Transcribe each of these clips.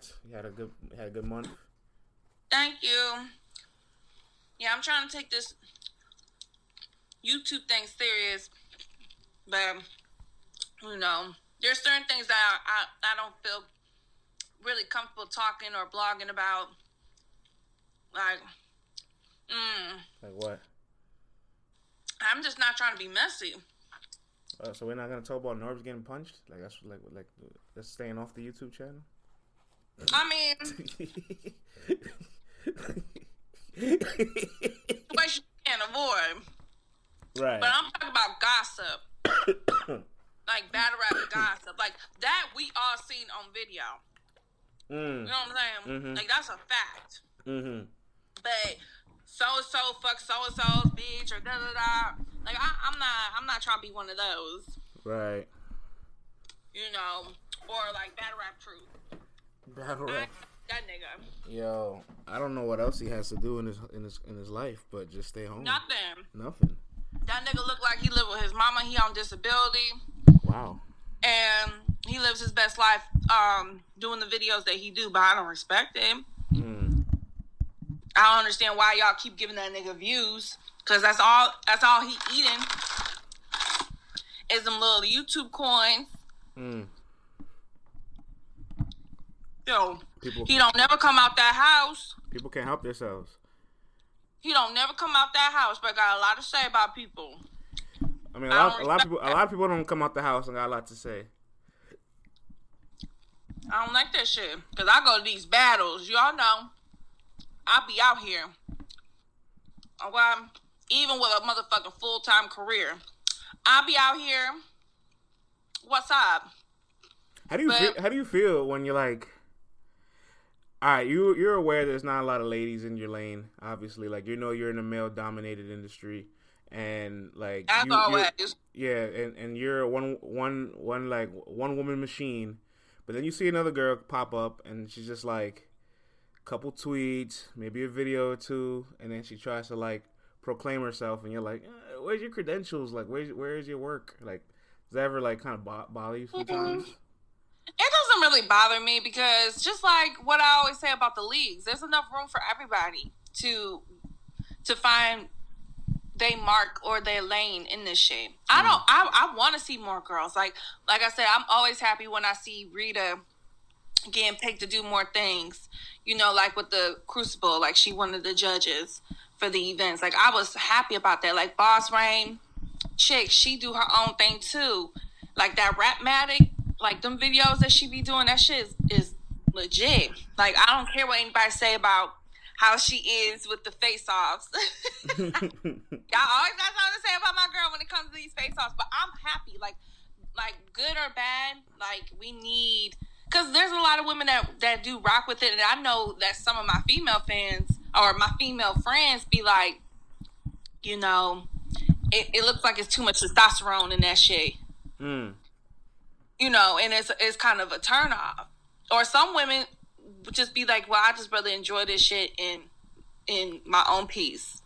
Congrats. You had a good had a good month. Thank you. Yeah, I'm trying to take this YouTube thing serious, but you know, there's certain things that I, I, I don't feel really comfortable talking or blogging about. Like, mm, Like what? I'm just not trying to be messy. Uh, so we're not gonna talk about Norbs getting punched. Like that's like like that's staying off the YouTube channel. I mean, what you can't avoid. right. But I'm talking about gossip. like battle rap gossip. Like that we all seen on video. mm. You know what I'm saying? Mhm. Like that's a fact. Mm-hmm. But so and so fuck so and so's bitch or da da da. Like I, I'm not I'm not trying to be one of those. Right. You know, or like battle rap truth. Battle rap. that nigga. Yo, I don't know what else he has to do in his in his in his life, but just stay home. Nothing. Nothing. That nigga look like he live with his mama. He on disability. Wow. and he lives his best life um doing the videos that he do but i don't respect him Mm. i don't understand why y'all keep giving that nigga views because that's all that's all he eating is them little youtube coins Mm. Yo People he don't never come out that house. People can't help themselves. he don't never come out that house but got a lot to say about people. I mean, a lot, a lot of people a lot of people don't come out the house and got a lot to say. i don't like that shit because i go to these battles y'all know. I be out here. Oh, okay even with a motherfucking full-time career. I be out here. What's up? How do you But- feel, how do you feel when you're like, all right, you you're aware there's not a lot of ladies in your lane, obviously. Like you know you're in a male dominated industry, and like as you, always yeah, and and you're one one one like one woman machine, but then you see another girl pop up and she's just like, couple tweets, maybe a video or two, and then she tries to like proclaim herself, and you're like, eh, where's your credentials? Like where's where's your work? Like does that ever like kind of bo- bother you sometimes? It doesn't really bother me because just like what I always say about the leagues, there's enough room for everybody to to find they mark or their lane in this shit. I mm. don't I I want to see more girls. Like like I said, I'm always happy when I see Rita getting picked to do more things. You know, like with the Crucible, like she one of the judges for the events. Like I was happy about that. Like Boss Rain, chick, she do her own thing too. Like that Rapmatic, like them videos that she be doing, that shit is, is legit. Like I don't care what anybody say about how she is with the face offs. Y'all always got something to say about my girl when it comes to these face offs, but I'm happy. Like, like good or bad, like we need because there's a lot of women that that do rock with it, and I know that some of my female fans or my female friends be like, you know, it, it looks like it's too much testosterone in that shit, mm. You know, and it's it's kind of a turn off. Or some women would just be like, well, I just really enjoy this shit in in my own peace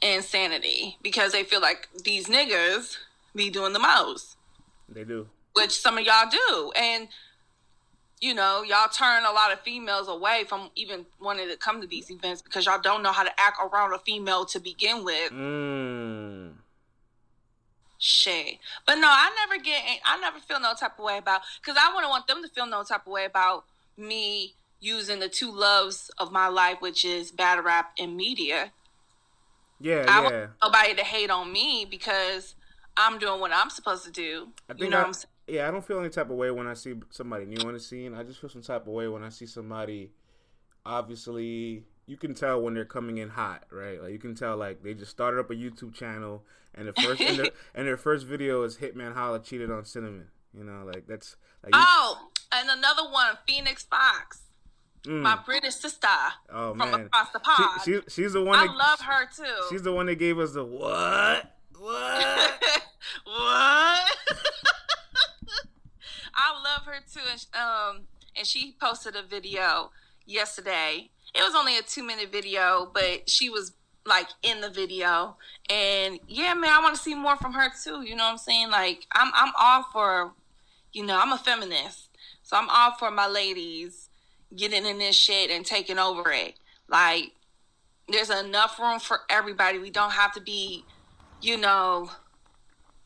and sanity because they feel like these niggas be doing the most They do. which some of y'all do. And you know, y'all turn a lot of females away from even wanting to come to these events because y'all don't know how to act around a female to begin with. Mm. Shit. But no, I never get, I never feel no type of way about, because I wouldn't want them to feel no type of way about me using the two loves of my life, which is battle rap and media. Yeah, I yeah. want nobody to hate on me because I'm doing what I'm supposed to do. I You think know I, what I'm saying? yeah, I don't feel any type of way when I see somebody new on the scene. I just feel some type of way when I see somebody. Obviously, you can tell when they're coming in hot, right? Like you can tell, like they just started up a YouTube channel, and the first and, their, and their first video is Hitman Holla cheated on Cinnamon. You know, like that's like. you- Oh, and another one, Phoenix Fox, mm. my British sister oh from man, across the pond. she, she, she's the one. I that, love her too. She's the one that gave us the what? What? what? I love her too, and um, and she posted a video yesterday. It was only a two minute video, but she was like in the video, and yeah, man, I want to see more from her too. You know what I'm saying? Like, I'm I'm all for you know, I'm a feminist. So I'm all for my ladies getting in this shit and taking over it. Like, there's enough room for everybody. We don't have to be, you know,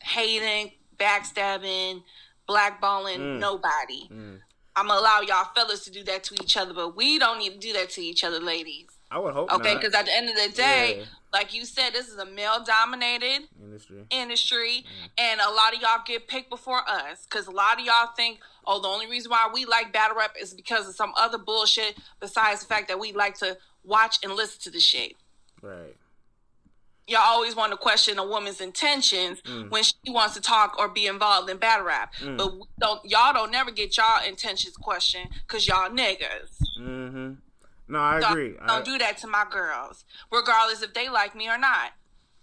hating, backstabbing, blackballing mm. nobody. Mm. I'm gonna allow y'all fellas to do that to each other, but we don't need to do that to each other, ladies. I would hope okay, because at the end of the day, yeah. like you said, this is a male dominated industry. Industry, mm. and a lot of y'all get picked before us because a lot of y'all think, oh, the only reason why we like battle rap is because of some other bullshit besides the fact that we like to watch and listen to the shit. Right. Y'all always want to question a woman's intentions mm. when she wants to talk or be involved in battle rap, mm. but don't y'all don't never get y'all intentions questioned because y'all niggas. Mm-hmm. No, I so agree. Don't I, do that to my girls, regardless if they like me or not.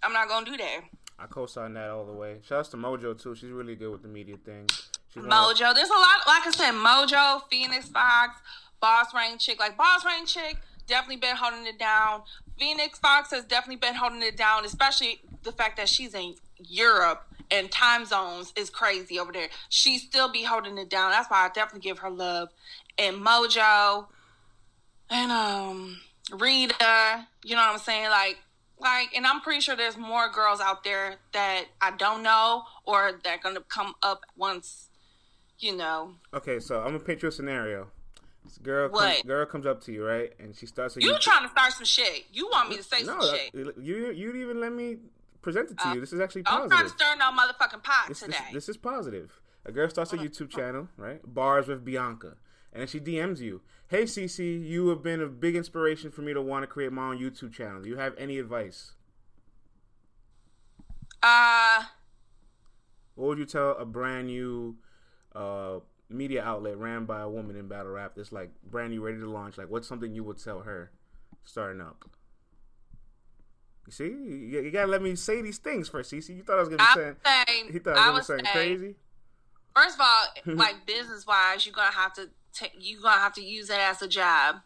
I'm not gonna do that. I co-sign that all the way. Shouts to Mojo too. She's really good with the media thing. She's Mojo, of- there's a lot. Like I said, Mojo, Phoenix Fox, Boss Rain Chick. Like Boss Rain Chick, definitely been holding it down. Phoenix Fox has definitely been holding it down, especially the fact that she's in Europe and time zones is crazy over there. She still be holding it down. That's why I definitely give her love. And Mojo, and um Rita, you know what I'm saying? Like like and I'm pretty sure there's more girls out there that I don't know or that gonna come up once, you know. Okay, so I'm gonna paint you a scenario. This girl, what? Comes, girl comes up to you, right, and she starts. You trying to start some shit? You want me to say no, some shit? You you didn't even let me present it to uh, you. This is actually positive. I'm trying to stir no motherfucking pot this, today. This, this, is positive. A girl starts a YouTube channel, right? Bars with Bianca and she DMs you, "Hey CC, you have been a big inspiration for me to want to create my own YouTube channel. Do you have any advice?" Uh what would you tell a brand new uh, media outlet ran by a woman in battle rap that's like brand new, ready to launch? Like, what's something you would tell her starting up? You see, you, you gotta let me say these things first. CC, you thought I was gonna be saying, saying, he thought I was, gonna be saying crazy. First of all, like business wise, you're gonna have to take, you're gonna have to use that as a job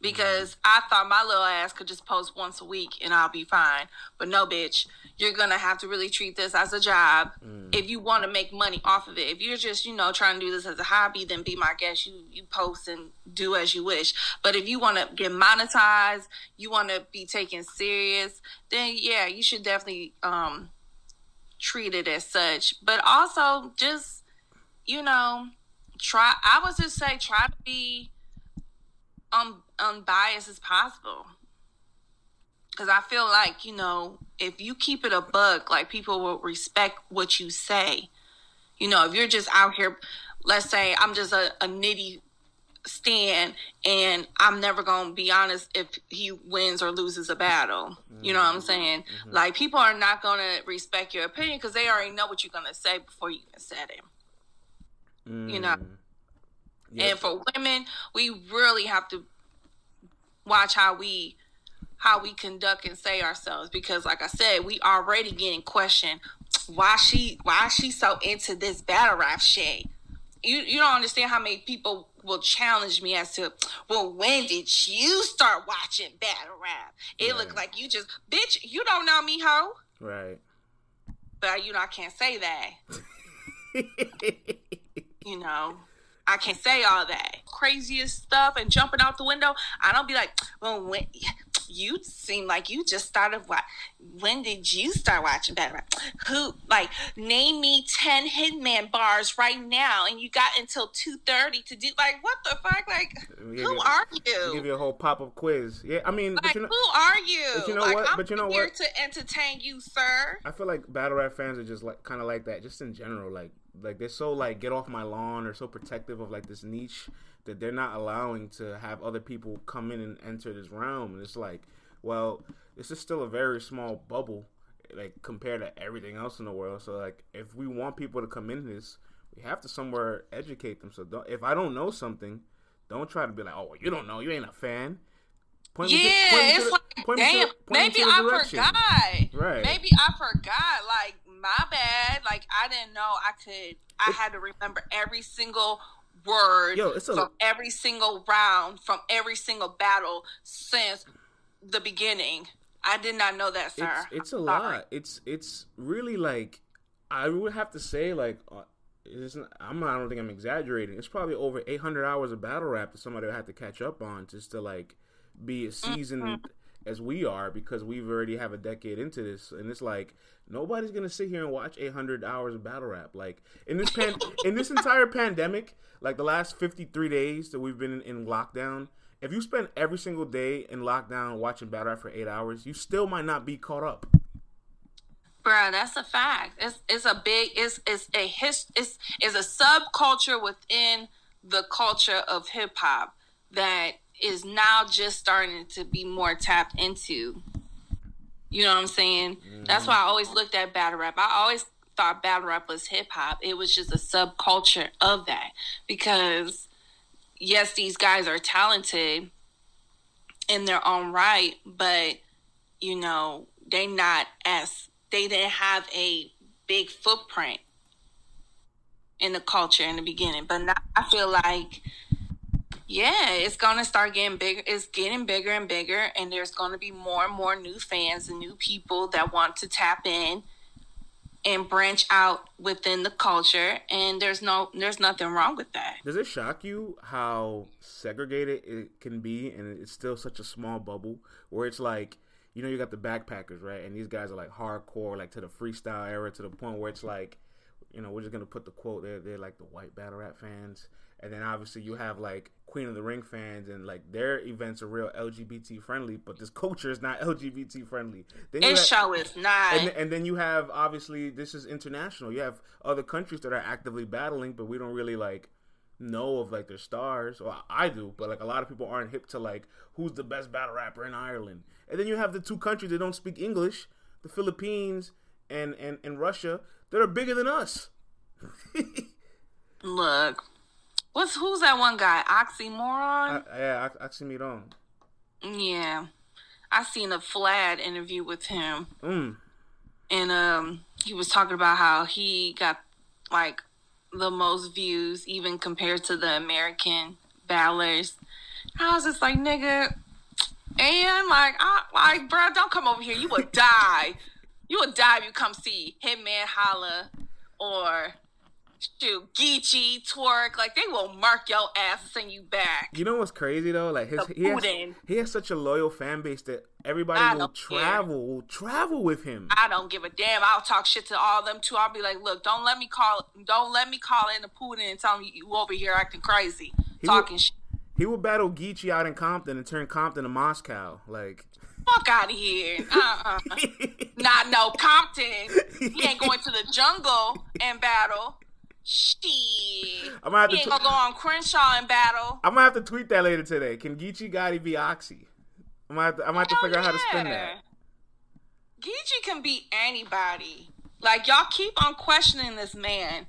because I thought my little ass could just post once a week and I'll be fine. But no, bitch, you're gonna have to really treat this as a job mm. if you want to make money off of it. If you're just, you know, trying to do this as a hobby, then be my guest. You you post and do as you wish. But if you want to get monetized, you want to be taken serious, then yeah, you should definitely um treat it as such. But also just, you know try i would just say try to be un, unbiased as possible because i feel like you know if you keep it a bug like people will respect what you say you know if you're just out here let's say i'm just a, a nitty stand and i'm never gonna be honest if he wins or loses a battle mm-hmm. you know what i'm mm-hmm. saying mm-hmm. like people are not gonna respect your opinion because they already know what you're gonna say before you even said it Mm. You know. Yep. And for women, we really have to watch how we how we conduct and say ourselves because like I said, we already getting questioned why she why she so into this battle rap shit. You you don't understand how many people will challenge me as to well when did you start watching battle rap? It right. looked like you just bitch, you don't know me, ho. Right. But you know I can't say that. you know, I can say all that craziest stuff and jumping out the window. I don't be like, well, when you seem like you just started what? When did you start watching Batman? Who like name me ten Hitman bars right now, and you got until two thirty to do like what the fuck? Like who you, are you? Give you a whole pop up quiz. Yeah, I mean, like, you know, who are you? But you know like, what? I'm but you know here what? To entertain you, sir. I feel like battle rap fans are just like kind of like that, just in general. Like like they're so like get off my lawn or so protective of like this niche that they're not allowing to have other people come in and enter this realm. And it's like well this is still a very small bubble like compared to everything else in the world. So like if we want people to come in this we have to somewhere educate them. So don't if i don't know something don't try to be like oh you don't know. You ain't a fan Point yeah, it's like damn. To, maybe I forgot. Right. Maybe I forgot. Like my bad. Like I didn't know I could. I it, had to remember every single word yo, it's a, from every single round, from every single battle since the beginning. I did not know that, sir. It's, it's a lot. It's it's really like I would have to say like uh, not, I'm I don't think I'm exaggerating. It's probably over 800 hours of battle rap that somebody would have to catch up on just to like be as seasoned mm-hmm. as we are because we've already have a decade into this, and it's like nobody's gonna sit here and watch 800 hours of battle rap. Like in this pan in this entire pandemic, like the last 53 days that we've been in, in lockdown. If you spend every single day in lockdown watching battle rap for eight hours, you still might not be caught up. Bro, that's a fact. It's it's a big it's it's a his it's is a subculture within the culture of hip hop that is now just starting to be more tapped into. You know what I'm saying? Mm-hmm. That's why I always looked at battle rap. I always thought battle rap was hip hop. It was just a subculture of that because yes, these guys are talented in their own right, but you know, they not as they didn't have a big footprint in the culture in the beginning. But now I feel like, yeah, it's gonna start getting bigger. It's getting bigger and bigger, and there's gonna be more and more new fans and new people that want to tap in and branch out within the culture. And there's no, there's nothing wrong with that. Does it shock you how segregated it can be, and it's still such a small bubble where it's like you know you got the backpackers right and these guys are like hardcore like to the freestyle era to the point where it's like you know we're just gonna put the quote there they're like the white battle rap fans and then obviously you have like queen of the ring fans and like their events are real lgbt friendly but this culture is not lgbt friendly then it show is not and, and then you have obviously this is international you have other countries that are actively battling but we don't really like know of like their stars. Well, I do, but like a lot of people aren't hip to like who's the best battle rapper in Ireland. And then you have the two countries that don't speak English, the Philippines and and, and Russia, that are bigger than us. Look, what's who's that one guy? Oxxxymiron. I, yeah, Oxxxymiron. Yeah, I seen a Vlad interview with him, mm. and um, he was talking about how he got like the most views, even compared to the American ballers. I was just like, nigga, and like, I, like, bro, don't come over here. You would die. you would die if you come see Hitman Holla or shoot Geechee Twork. Like, they will mark your ass and send you back. You know what's crazy though? Like his he has, he has such a loyal fan base that everybody I will travel care. will travel with him. I don't give a damn. I'll talk shit to all them too. I'll be like, look, don't let me call don't let me call in the Putin and tell me you over here acting crazy, he talking will, shit. He will battle Geechee out in Compton and turn Compton to Moscow. Like, fuck out of here. Uh-uh. Not no Compton. He ain't going to the jungle and battle. Shit. I'm gonna have he to ain't gonna go on Crenshaw and battle. I'm gonna have to tweet that later today. Can Geechee Gotti be Oxy? I'm gonna have to, I'm gonna have to figure yeah. out how to spin that. Geechee can beat anybody. Like y'all keep on questioning this man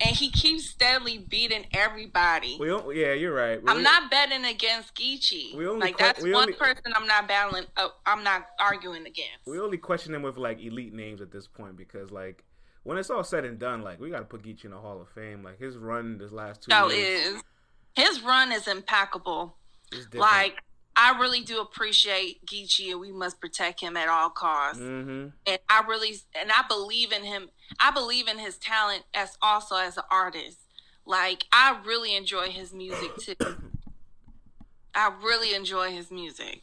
and he keeps steadily beating everybody. We yeah, you're right. We, I'm not betting against Geechee. We only like that's one only, person I'm not battling. Uh, I'm not arguing against. We only question him with like elite names at this point because like when it's all said and done, like we got to put Geechee in the Hall of Fame. Like his run this last two. Oh, years, is his run is impeccable. Like I really do appreciate Geechee, and we must protect him at all costs. Mm-hmm. And I really, and I believe in him. I believe in his talent as also as an artist. Like I really enjoy his music too. I really enjoy his music.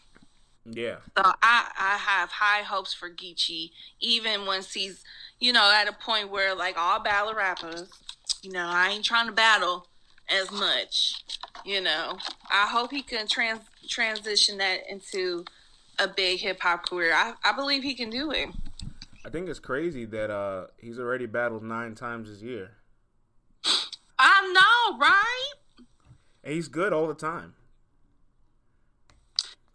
Yeah. So I I have high hopes for Geechee, even once he's you know at a point where like all battle rappers, you know, I ain't trying to battle as much. You know, I hope he can trans transition that into a big hip hop career. I, I believe he can do it. I think it's crazy that uh, he's already battled nine times this year. I know, right? And he's good all the time.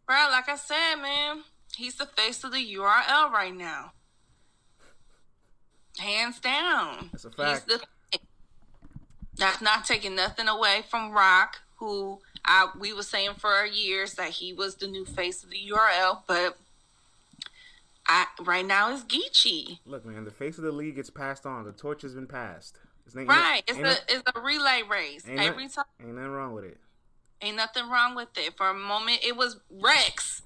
Bro, like I said, man, he's the face of the URL right now. Hands down. That's a fact. The, that's not taking nothing away from Roc, who I we were saying for years that he was the new face of the URL, but I right now is Geechee. Look, man, the face of the league gets passed on. The torch has been passed. It's right, it's a it's a relay race. Ain't Every time, ain't nothing wrong with it. Ain't nothing wrong with it. For a moment, it was Rex.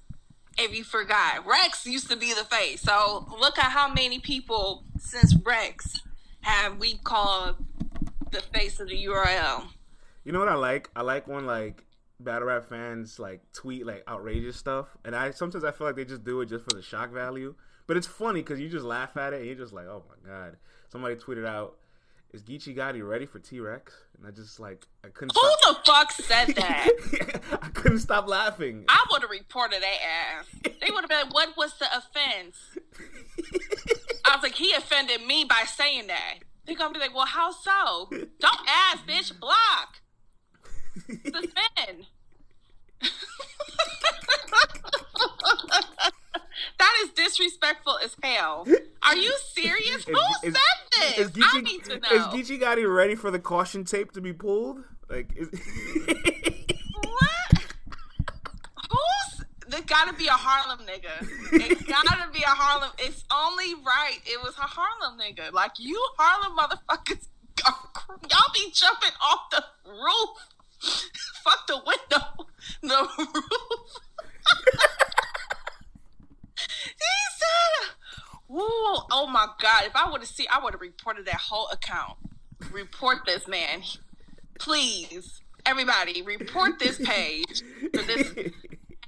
If you forgot, Rex used to be the face. So look at how many people since Rex have we called the face of the URL. You know what I like? I like when like battle rap fans like tweet like outrageous stuff, and I sometimes I feel like they just do it just for the shock value. But it's funny because you just laugh at it and you're just like, oh my god. Somebody tweeted out, "Is Geechee Gotti ready for T Rex?" And I just like I couldn't. Who stop. the fuck said that? I couldn't stop laughing. I would have reported that ass. They would have been like, what was the offense? I was like, he offended me by saying that. They're gonna be like, well, how so? Don't ask, bitch. Block. Suspend. that is disrespectful as hell. Are you serious? Who Is- said this? Is I Geechee, need to know. is. Geechee Gotti ready for the caution tape to be pulled? Like, is... What? Who's? There gotta be a Harlem nigga. It's gotta be a Harlem. It's only right. It was a Harlem nigga. Like you Harlem motherfuckers, y'all be jumping off the roof. Fuck the window. The roof. he said, "Woo! Oh my god! If I would have seen, I would have reported that whole account. Report this man, please." Everybody, report this page for this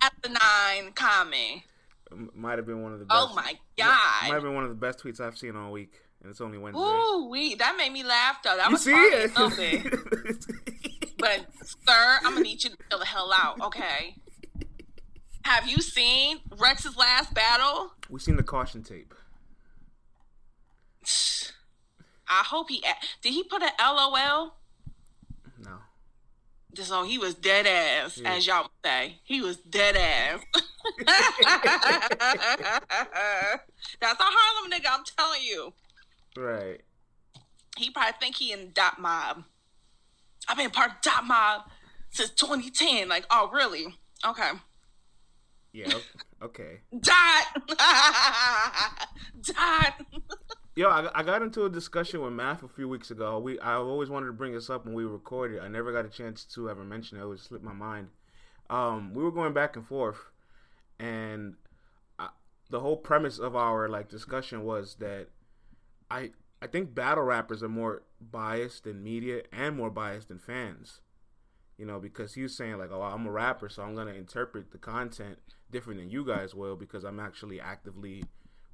at the nine comment. might have been one of the oh best. Oh my god! Might have been one of the best tweets I've seen all week, and it's only Wednesday. Ooh, we that made me laugh though. That you was see funny a little bit. But sir, I'm gonna need you to chill the hell out, okay? Have you seen Rex's last battle? We've seen the caution tape. I hope he did. He put an LOL. No. So he was dead ass, Yeah. as y'all say. He was dead ass. That's a Harlem nigga, I'm telling you. Right. He probably think he in Dot Mob. I've been part of Dot Mob since 2010. Like, oh really? Okay. Yeah. Okay. Dot. Dot. Yo, I, I got into a discussion with Math a few weeks ago. We I always wanted to bring this up when we recorded. I never got a chance to ever mention it. It would slip my mind. Um, we were going back and forth, and I, the whole premise of our like discussion was that I I think battle rappers are more biased than media and more biased than fans. You know, because he was saying like, "Oh, I'm a rapper, so I'm gonna interpret the content different than you guys will because I'm actually actively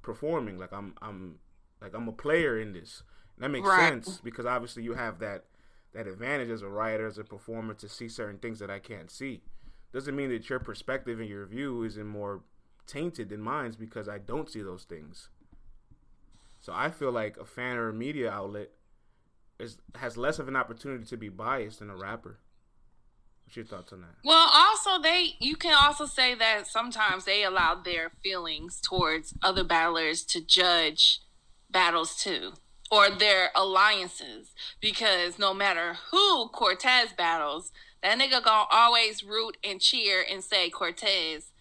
performing. Like I'm I'm like I'm a player in this. And that makes Right. sense because obviously you have that that advantage as a writer, as a performer, to see certain things that I can't see. Doesn't mean that your perspective and your view isn't more tainted than mine's because I don't see those things. So I feel like a fan or a media outlet is has less of an opportunity to be biased than a rapper. What's your thoughts on that? Well, also they you can also say that sometimes they allow their feelings towards other battlers to judge battles too or their alliances because no matter who Cortez battles, that nigga gonna always root and cheer and say Cortez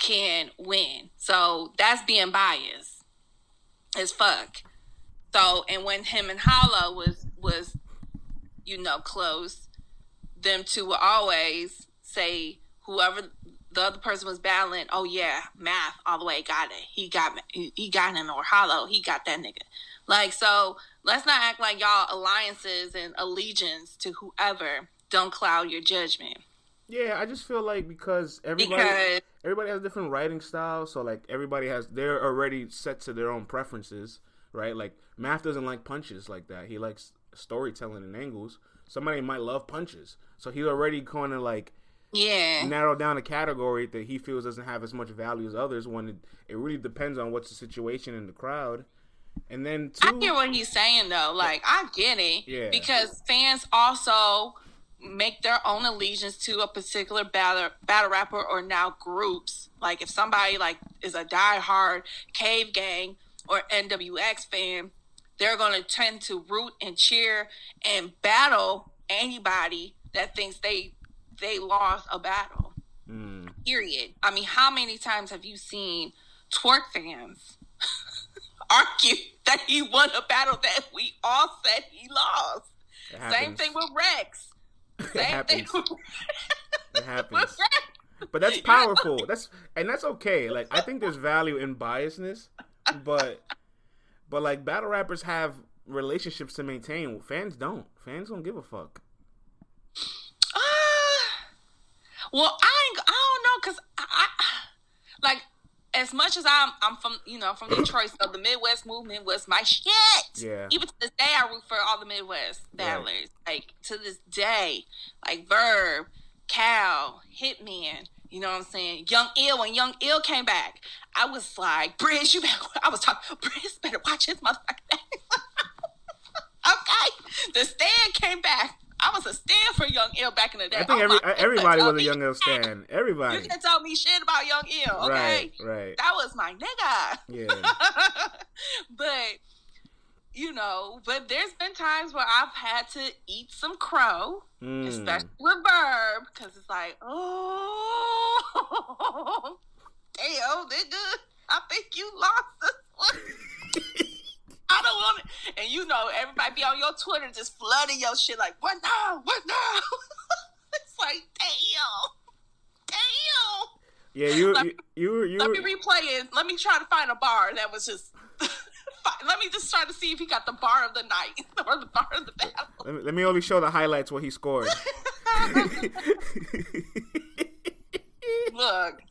can win. So that's being biased as fuck. So and when him and Hollow was was you know close, them two will always say whoever the other person was battling, oh yeah, math all the way got it. He got he he got him or hollow, he got that nigga. Like so, let's not act like y'all alliances and allegiance to whoever don't cloud your judgment. Yeah, I just feel like because everybody Because everybody has different writing styles, so like everybody has they're already set to their own preferences, right? Like Math doesn't like punches like that. He likes storytelling and angles. Somebody might love punches, so he's already kind of like yeah, narrow down a category that he feels doesn't have as much value as others. When it, it really depends on what's the situation in the crowd, and then two, I get what he's saying though. Like I get it. Yeah. Because fans also make their own allegiance to a particular battle battle rapper or now groups. Like if somebody like is a diehard Cave Gang or NWX fan, they're gonna tend to root and cheer and battle anybody that thinks they they lost a battle. Mm, Period. I mean, how many times have you seen Twork fans argue that he won a battle that we all said he lost? Same thing with Rex. It happens. It happens. But that's powerful. That's and that's okay. Like I think there's value in biasness, but but like battle rappers have relationships to maintain. Fans don't. Fans don't give a fuck. Uh, well, I ain't, I don't know because I, I like as much as I'm I'm from you know from Detroit, so the Midwest movement was my shit. Yeah. Even to this day, I root for all the Midwest battlers. Like to this day, like Verb, Cal, Hitman. You know what I'm saying? Young Ill when Young Ill came back, I was like, Briz, you better. I was talking, Briz, better watch his motherfucker. okay, the stand came back. I was a stand for Young Ill back in the day. I think Oh every everybody was a Young Ill stan. Everybody. You can tell me shit about Young Ill, okay? Right. Right. That was my nigga. Yeah. but you know, but there's been times where I've had to eat some crow, Mm. especially with Verb, because it's like, oh, damn, nigga, I think you lost this one. I don't want it. And you know, everybody be on your Twitter just flooding your shit like, what now? What now? it's like, damn. Damn. Yeah. You. Let- You. You. you Let me replay it. Let me try to find a bar that was just. Let me just try to see if he got the bar of the night or the bar of the battle. let, me, let me only show the highlights what he scored. Look,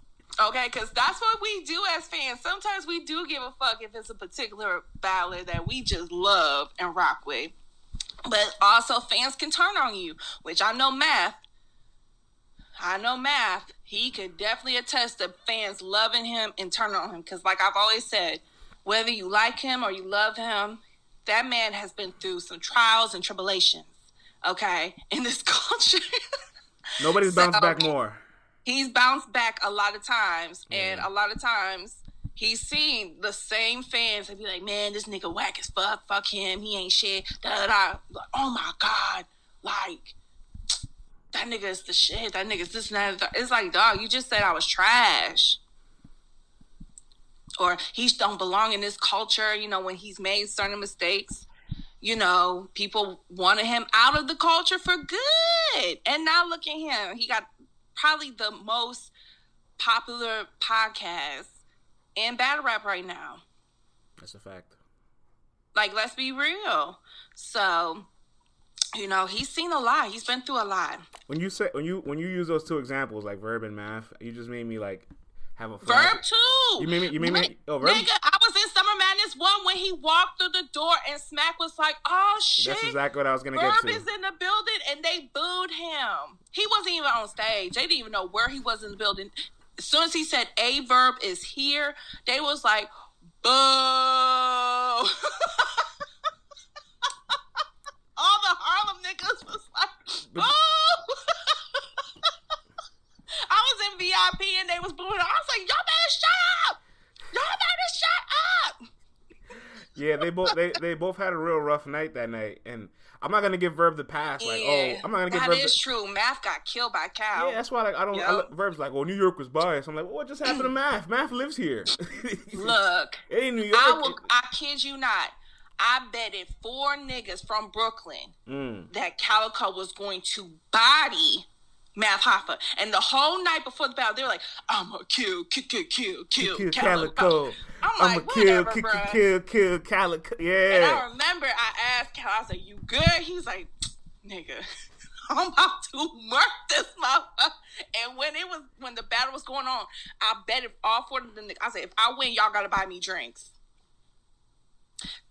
okay, because that's what we do as fans. Sometimes we do give a fuck if it's a particular ballad that we just love and rock with. But also, fans can turn on you, which I know math. I know math. He could definitely attest to fans loving him and turning on him. Because, like I've always said, whether you like him or you love him, that man has been through some trials and tribulations, okay, in this culture. Nobody's So- bounced back more. He's bounced back a lot of times, and a lot of times he's seen the same fans and be like, "Man, this nigga whack as fuck. Fuck him. He ain't shit." Da da da. Like, oh my god, like that nigga is the shit. That nigga's this and and that." It's like, dog, you just said I was trash. Or he don't belong in this culture, you know, when he's made certain mistakes you know, people wanted him out of the culture for good. And now look at him. He got probably the most popular podcast in battle rap right now. That's a fact. Like, let's be real. So, you know, he's seen a lot. He's been through a lot. When you say when you when you use those two examples like verb and math, you just made me like have a flash- Verb too. You mean me. You mean me. Oh, verb. Nigga, I was in Summer Madness one when he walked through the door and Smack was like, "Oh shit, That's exactly what I was gonna get to. Verb is in the building and they booed him. He wasn't even on stage. They didn't even know where he was in the building. As soon as he said a verb is here, they was like, boo. All the Harlem niggas was like, boo. I VIP and they was booing. I was like, y'all better shut up. Y'all better shut up. Yeah, they both they, they both had a real rough night that night, and I'm not gonna give Verb the pass. Like, oh, I'm not gonna give that Verb. is The, true. Math got killed by Cal. yeah, that's why like I don't. I, Yep. look- Verb's like, oh, New York was biased. I'm like, well, what just happened to Math? Math lives here. Look, it ain't New York. I will. I kid you not. I betted four niggas from Brooklyn Mm. that Calicoe was going to body Math Hoffa, and the whole night before the battle, they were like, "I'm gonna kill, kill, kill, kill, kill, Kill Calicoe." I'm I'ma like, kill, whatever, kill, bruh. kill, kill Calicoe. Yeah. And I remember I asked Cal, I was like, "You good?" He's like, "Nigga, I'm about to murk this motherfucker." And when it was when the battle was going on, I bet if all four of them, I said, "If I win, y'all gotta buy me drinks."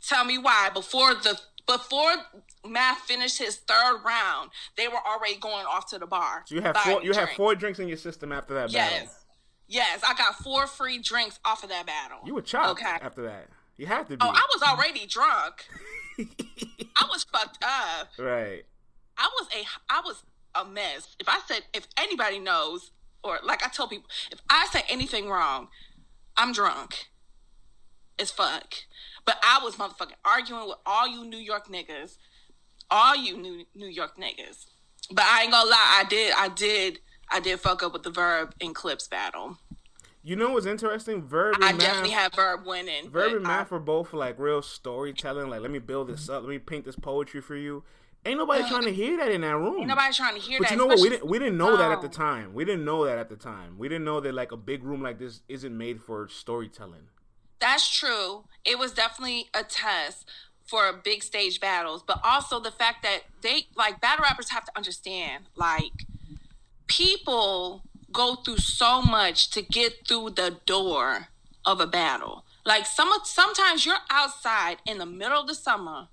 Tell me why. Before the before Math finished his third round, they were already going off to the bar. So you have four. You have drinks. four drinks in your system after that battle. Yes, yes, I got four free drinks off of that battle. You were chopped Okay. after that. You had to be. Oh, I was already drunk. I was fucked up. right. I was a I was a mess. If I said if anybody knows, or like I tell people, if I say anything wrong, I'm drunk. As fuck. But I was motherfucking arguing with all you New York niggas. All you New New York niggas. But I ain't gonna lie, I did I did I did fuck up with the verb in clips battle. You know what's interesting? Verb and I Math. definitely had verb winning. Verb but and I- Math were both like real storytelling. Like, let me build this up. Let me paint this poetry for you. Ain't nobody trying to hear that in that room. Ain't nobody trying to hear But that. you know what? We didn't. We didn't know that at the oh. time. We didn't know that at the time. We didn't know that like a big room like this isn't made for storytelling. That's true. It was definitely a test for big stage battles, but also the fact that they like battle rappers have to understand like people go through so much to get through the door of a battle. Like some sometimes you're outside in the middle of the summer,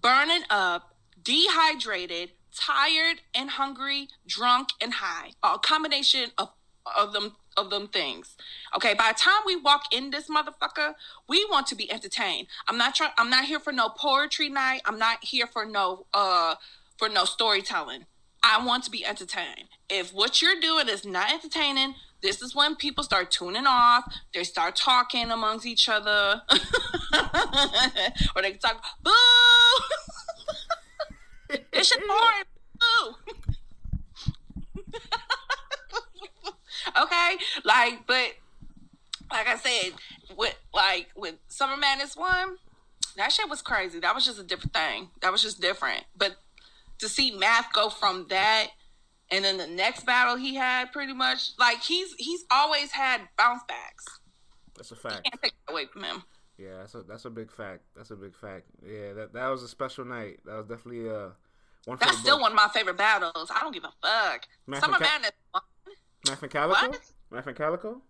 burning up, dehydrated, tired and hungry, drunk and high. A combination of of them of them things. Okay, by the time we walk in this motherfucker, we want to be entertained. I'm not trying I'm not here for no poetry night. I'm not here for no uh for no storytelling. I want to be entertained. If what you're doing is not entertaining, this is when people start tuning off. They start talking amongst each other. or they can talk, boo! this shit boring. Boo! okay? Like, but like I said, with like with Summer Madness one, that shit was crazy. That was just a different thing. That was just different. But to see Math go from that and then the next battle he had pretty much like he's he's always had bounce backs. That's a fact. You can't take that away from him. Yeah, that's a that's a big fact. That's a big fact. Yeah, that that was a special night. That was definitely a one. That's still one of my favorite battles. I don't give a fuck. Math Summer Madness. Ca- Math and Calicoe. What? Math and Calicoe.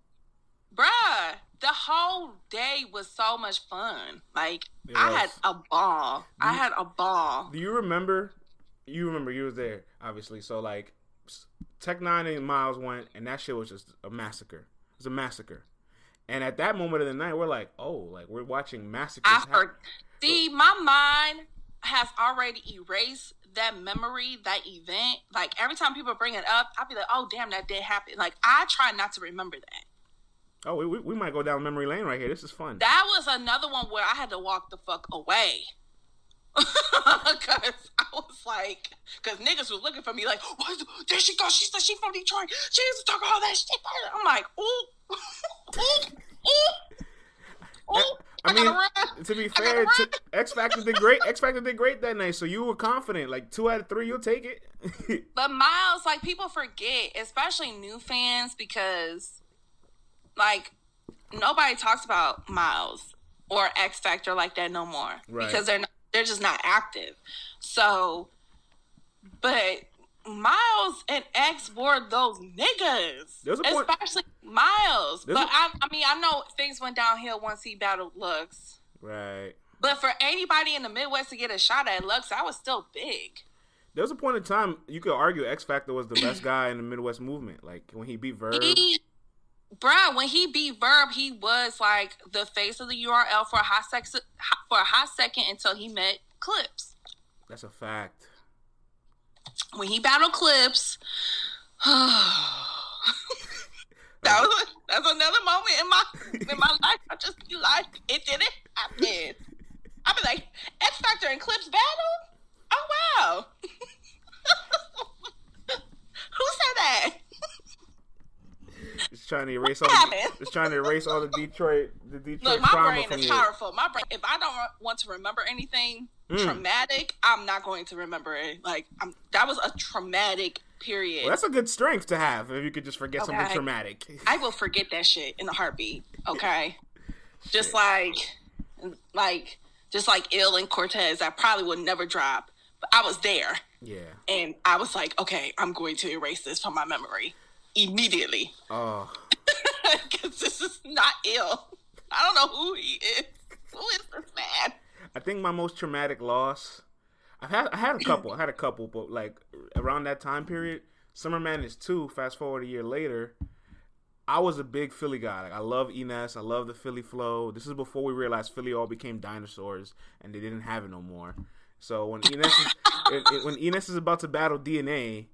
Bruh, the whole day was so much fun. Like I had a ball. I had a ball. Do you remember you remember you was there, obviously. So like, Tech 9 and Miles went, and that shit was just a massacre. It was a massacre. And at that moment of the night, we're like, oh, like we're watching massacres. I heard, see, my mind has already erased that memory, that event. Like every time people bring it up, I'll be like, oh, damn, that did happen. Like I try not to remember that. Oh, we, we might go down memory lane right here. This is fun. That was another one where I had to walk the fuck away. Cause I was like, cause niggas was looking for me like, what? There she goes. She said she from Detroit. She used to talk all that shit. I'm like, ooh, ooh, ooh. I, I mean, to be fair, to, X Factor did great. X Factor did great that night, so you were confident. Like two out of three, you'll take it. but Miles, like people forget, especially new fans, because like nobody talks about Miles or X Factor like that no more right. because they're not they're just not active. So, but Miles and X were those niggas, especially point. Miles. There's but a- I, I mean, I know things went downhill once he battled Lux. Right. But for anybody in the Midwest to get a shot at Lux, I was still big. There was a point in time you could argue X Factor was the best guy in the Midwest movement. Like when he beat Verb. He, Bruh, when he beat Verb, he was like the face of the URL for a hot sex for a hot second until he met Clips. That's a fact. When he battled Clips, that was that's another moment in my in my life. I just be like, it didn't happen. I'd be like, X Factor and Clips battle? Oh wow. Who said that? It's trying to erase all. The, trying to erase all the Detroit, the Detroit. Look, my brain is powerful. My brain. If I don't want to remember anything mm. traumatic, I'm not going to remember it. Like I'm, that was a traumatic period. Well, that's a good strength to have. If you could just forget okay. something traumatic, I will forget that shit in a heartbeat. Okay, just like, like, just like ill and Cortez, I probably would never drop. But I was there. Yeah. And I was like, okay, I'm going to erase this from my memory immediately. Oh. Because this is not ill. I don't know who he is. Who is this man? I think my most traumatic loss. I had I had a couple. I had a couple, but like around that time period, Summer Madness two. Fast forward a year later, I was a big Philly guy. Like I love Enes. I love the Philly flow. This is before we realized Philly all became dinosaurs and they didn't have it no more. So when Enes is, it, it, when Enes is about to battle DNA,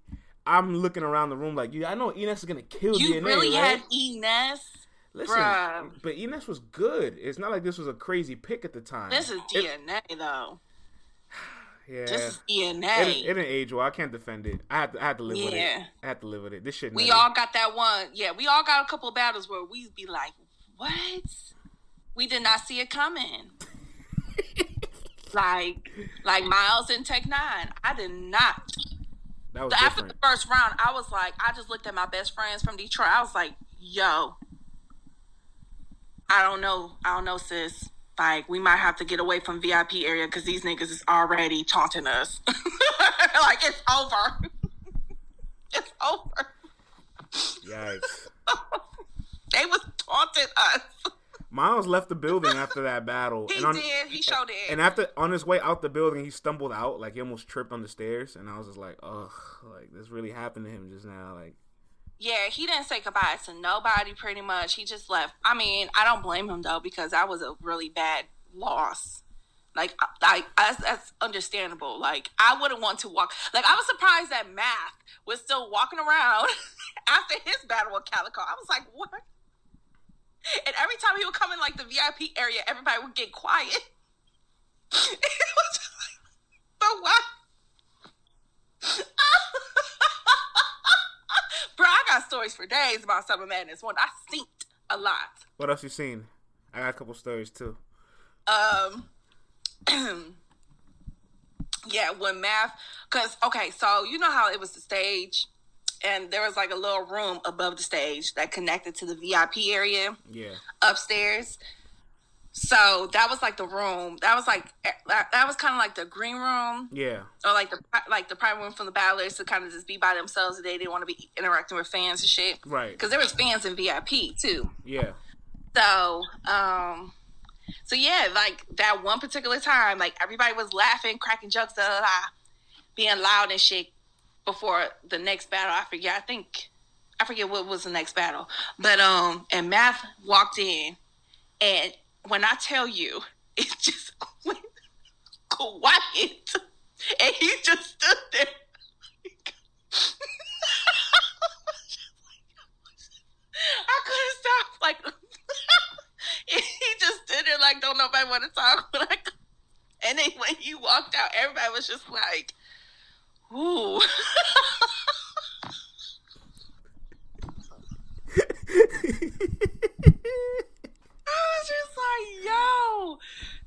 I'm looking around the room like, yeah, I know Enes is gonna kill you. You really right? had Enes. Listen, Bruh. but Enes was good. It's not like this was a crazy pick at the time. This is DNA it, though. Yeah, this is DNA. It, it, didn't age well. I can't defend it. I had to, I had to live yeah. with it. I had to live with it. This shit. We nutty. all got that one. Yeah, we all got a couple battles where we'd be like, "What? We did not see it coming." like, like Miles and Tech 9. I did not that was after the first round, I was like, I just looked at my best friends from Detroit. I was like, yo, I don't know, I don't know, sis. like we might have to get away from VIP area because these niggas is already taunting us. like it's over. it's over. Yikes. they was taunting us. Miles left the building after that battle. He and on, did. He showed it. And after on his way out the building, he stumbled out, like he almost tripped on the stairs, and I was just like, ugh, like this really happened to him just now, like. Yeah, he didn't say goodbye to nobody. Pretty much, he just left. I mean, I don't blame him though because that was a really bad loss. Like, like that's, that's understandable. Like, I wouldn't want to walk. Like, I was surprised that Math was still walking around after his battle with Calicoe. I was like, what? And every time he would come in like the VIP area, everybody would get quiet. it was like, but why? Bro, I got stories for days about Summer Madness. One, I synced a lot. What else you seen? I got a couple stories too. Um, yeah, when math, cause okay, so you know how it was the stage, and there was like a little room above the stage that connected to the VIP area. Yeah. Upstairs. So that was like the room. That was like that was kind of like the green room. Yeah. Or like the like the private room from the battlers to kind of just be by themselves. They didn't want to be interacting with fans and shit. Right. Because there was fans in VIP too. Yeah. So, um, so yeah, like that one particular time, like everybody was laughing, cracking jokes, da, da, da, being loud and shit before the next battle. I forget. I think I forget what was the next battle, but um, and Math walked in, and when I tell you, it just went quiet, and he just stood there. I couldn't stop. Like he just stood there like don't nobody want to talk. Like, and then when he walked out, everybody was just like, "Ooh." I was just like, "Yo,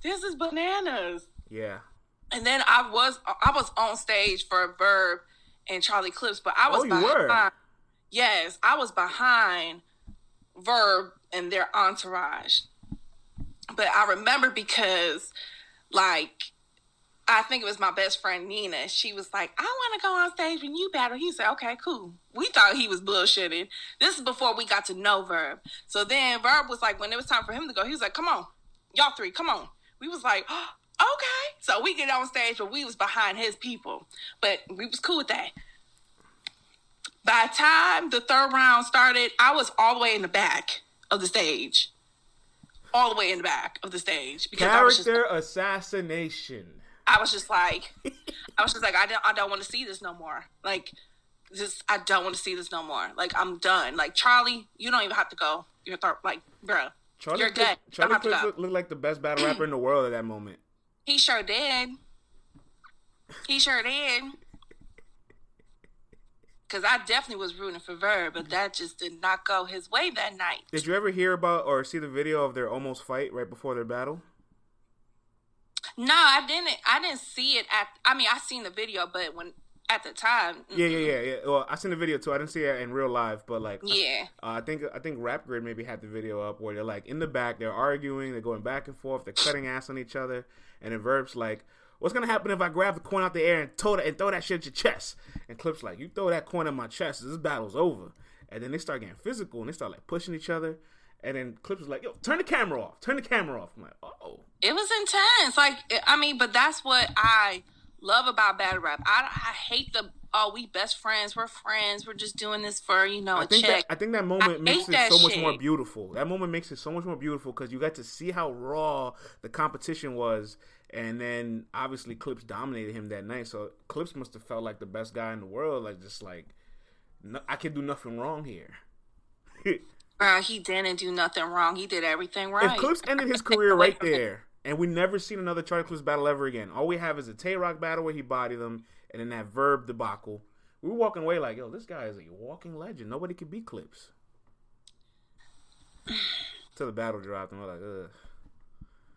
this is bananas." Yeah. And then I was I was on stage for Verb and Charlie Clips, but I was Oh, behind. were? Yes, I was behind Verb and their entourage. But I remember because, like, I think it was my best friend Nina. She was like, "I want to go on stage when you battle." He said, "Okay, cool." We thought he was bullshitting. This is before we got to know Verb. So then Verb was like, when it was time for him to go, he was like, "Come on, y'all three, come on." We was like, oh, "Okay." So we get on stage, but we was behind his people, but we was cool with that. By the time the third round started, I was all the way in the back of the stage. All the way in the back of the stage. Because I was just Character assassination. I was just like, I was just like, I don't, I don't want to see this no more. Like, just, I don't want to see this no more. Like, I'm done. Like, Charlie, you don't even have to go. You're th- like, bro, Charlie you're Clips- good. Charlie don't have to Clips go. looked, looked like the best battle rapper in the world at that moment. He sure did. He sure did. Because I definitely was rooting for Verb, but that just did not go his way that night. Did you ever hear about or see the video of their almost fight right before their battle? No, I didn't. I didn't see it at. I mean, I seen the video, but when at the time, Yeah, yeah, yeah, yeah. Well, I seen the video too. I didn't see it in real life, but like, yeah. Uh, I think I think Rap Grid maybe had the video up where they're like in the back, they're arguing, they're going back and forth, they're cutting ass on each other, and then Verb's like, "What's gonna happen if I grab the coin out the air and throw that and throw that shit at your chest?" And Clip's like, "You throw that coin at my chest, this battle's over." And then they start getting physical and they start like pushing each other, and then Clips like, "Yo, turn the camera off, turn the camera off." I'm like, "Oh, It was intense. Like, I mean, but that's what I love about battle rap. I, I hate the oh, we best friends, we're friends, we're just doing this for you know I a think check. that I think that moment I makes it so much more beautiful. That moment makes it so much more beautiful because you got to see how raw the competition was, and then obviously Clips dominated him that night. So Clips must have felt like the best guy in the world, like just like no, I can do nothing wrong here. Bro, he didn't do nothing wrong. He did everything right. If Clips ended his career right there, and we never seen another Charlie Clips battle ever again, all we have is a Tay Roc battle where he bodied them, and then that Verb debacle. We were walking away like, yo, this guy is a walking legend. Nobody can beat Clips. Till the battle dropped, and we're like, ugh.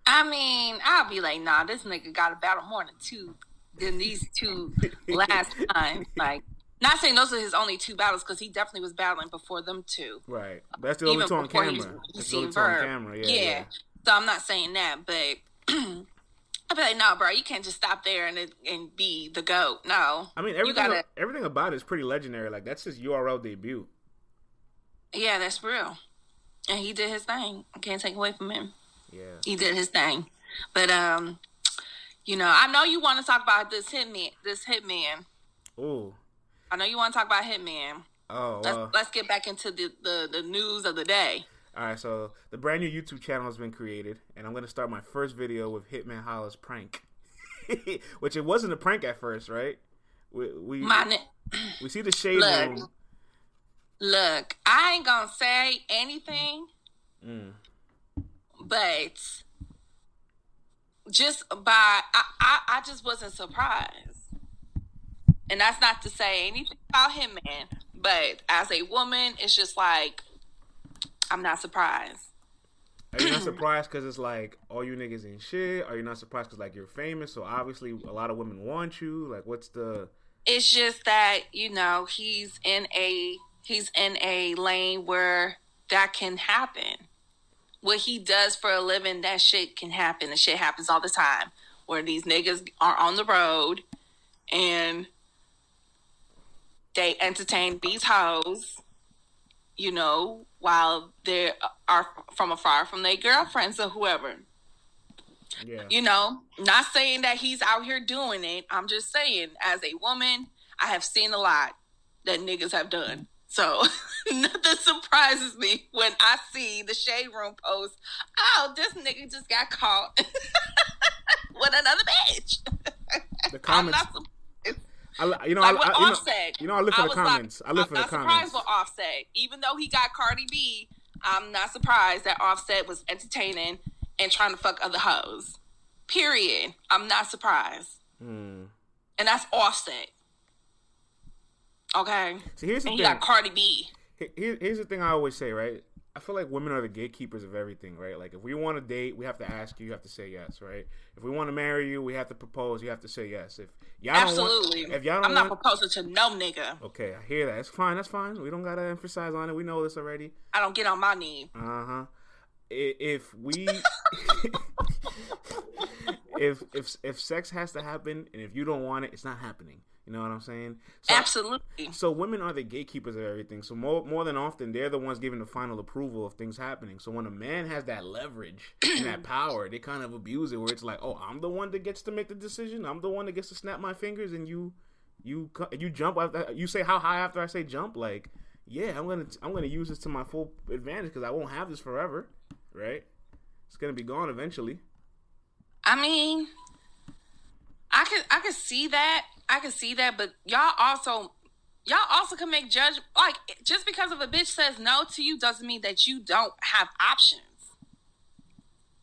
I mean, I'll be like, nah, this nigga got a battle more than two than these two last time. Like, not saying those are his only two battles because he definitely was battling before them two. Right. That's the only Even two on camera. That's the only two on camera. Yeah. yeah. yeah. So I'm not saying that, but I'd be like, no, bro, you can't just stop there and and be the goat. No, I mean everything gotta- everything about it is pretty legendary. Like that's his URL debut. yeah, that's real. And he did his thing. I can't take away from him. Yeah. He did his thing. But um, you know, I know you want to talk about this hitman. This hitman. Ooh. I know you want to talk about hitman. Oh Let's well. let's get back into the, the the news of the day. All right, so the brand new YouTube channel has been created, and I'm going to start my first video with Hitman Holla's prank, which it wasn't a prank at first, right? We we, My we see the shade Look. room. look, I ain't gonna say anything, Mm. but just by I, I I just wasn't surprised, and that's not to say anything about him, man. But as a woman, it's just like I'm not surprised. Are you not surprised because it's like all you niggas ain't shit? Are you not surprised because like you're famous, so obviously a lot of women want you? Like, what's the? It's just that you know he's in a he's in a lane where that can happen. What he does for a living, that shit can happen. The shit happens all the time. Where these niggas are on the road and they entertain these hoes, you know, while they are from afar from their girlfriends or whoever. Yeah. You know, not saying that he's out here doing it. I'm just saying, as a woman, I have seen a lot that niggas have done. So nothing surprises me when I see the shade room post. Oh, this nigga just got caught with another bitch. The comments. Not. I, you know, Like I, I, you know, you know, I live for the was like, comments. I I'm for the not comments. surprised with Offset, even though he got Cardi B. I'm not surprised that Offset was entertaining and trying to fuck other hoes. Period. I'm not surprised, Hmm. and that's Offset. Okay, So here's the and he thing. got Cardi B. Here, here's the thing I always say, right? I feel like women are the gatekeepers of everything, right? Like if we want to date, we have to ask you, you have to say yes, right? If we want to marry you, we have to propose, you have to say yes. If y'all Absolutely. don't want, if y'all don't I'm not want, proposing to no nigga. okay, I hear that. It's fine. That's fine. We don't gotta emphasize on it. We know this already. I don't get on my knee. Uh huh. If we, if if if sex has to happen, and if you don't want it, it's not happening. You know what I'm saying? So, Absolutely. so women are the gatekeepers of everything. So more more than often, they're the ones giving the final approval of things happening. So when a man has that leverage and that power, they kind of abuse it. Where it's like, oh, I'm the one that gets to make the decision. I'm the one that gets to snap my fingers, and you, you, you jump after you say how high after I say jump. Like, yeah, I'm gonna I'm gonna use this to my full advantage because I won't have this forever, right? It's gonna be gone eventually. I mean, I could I could see that. I can see that, but y'all also y'all also can make judge like just because of a bitch says no to you doesn't mean that you don't have options.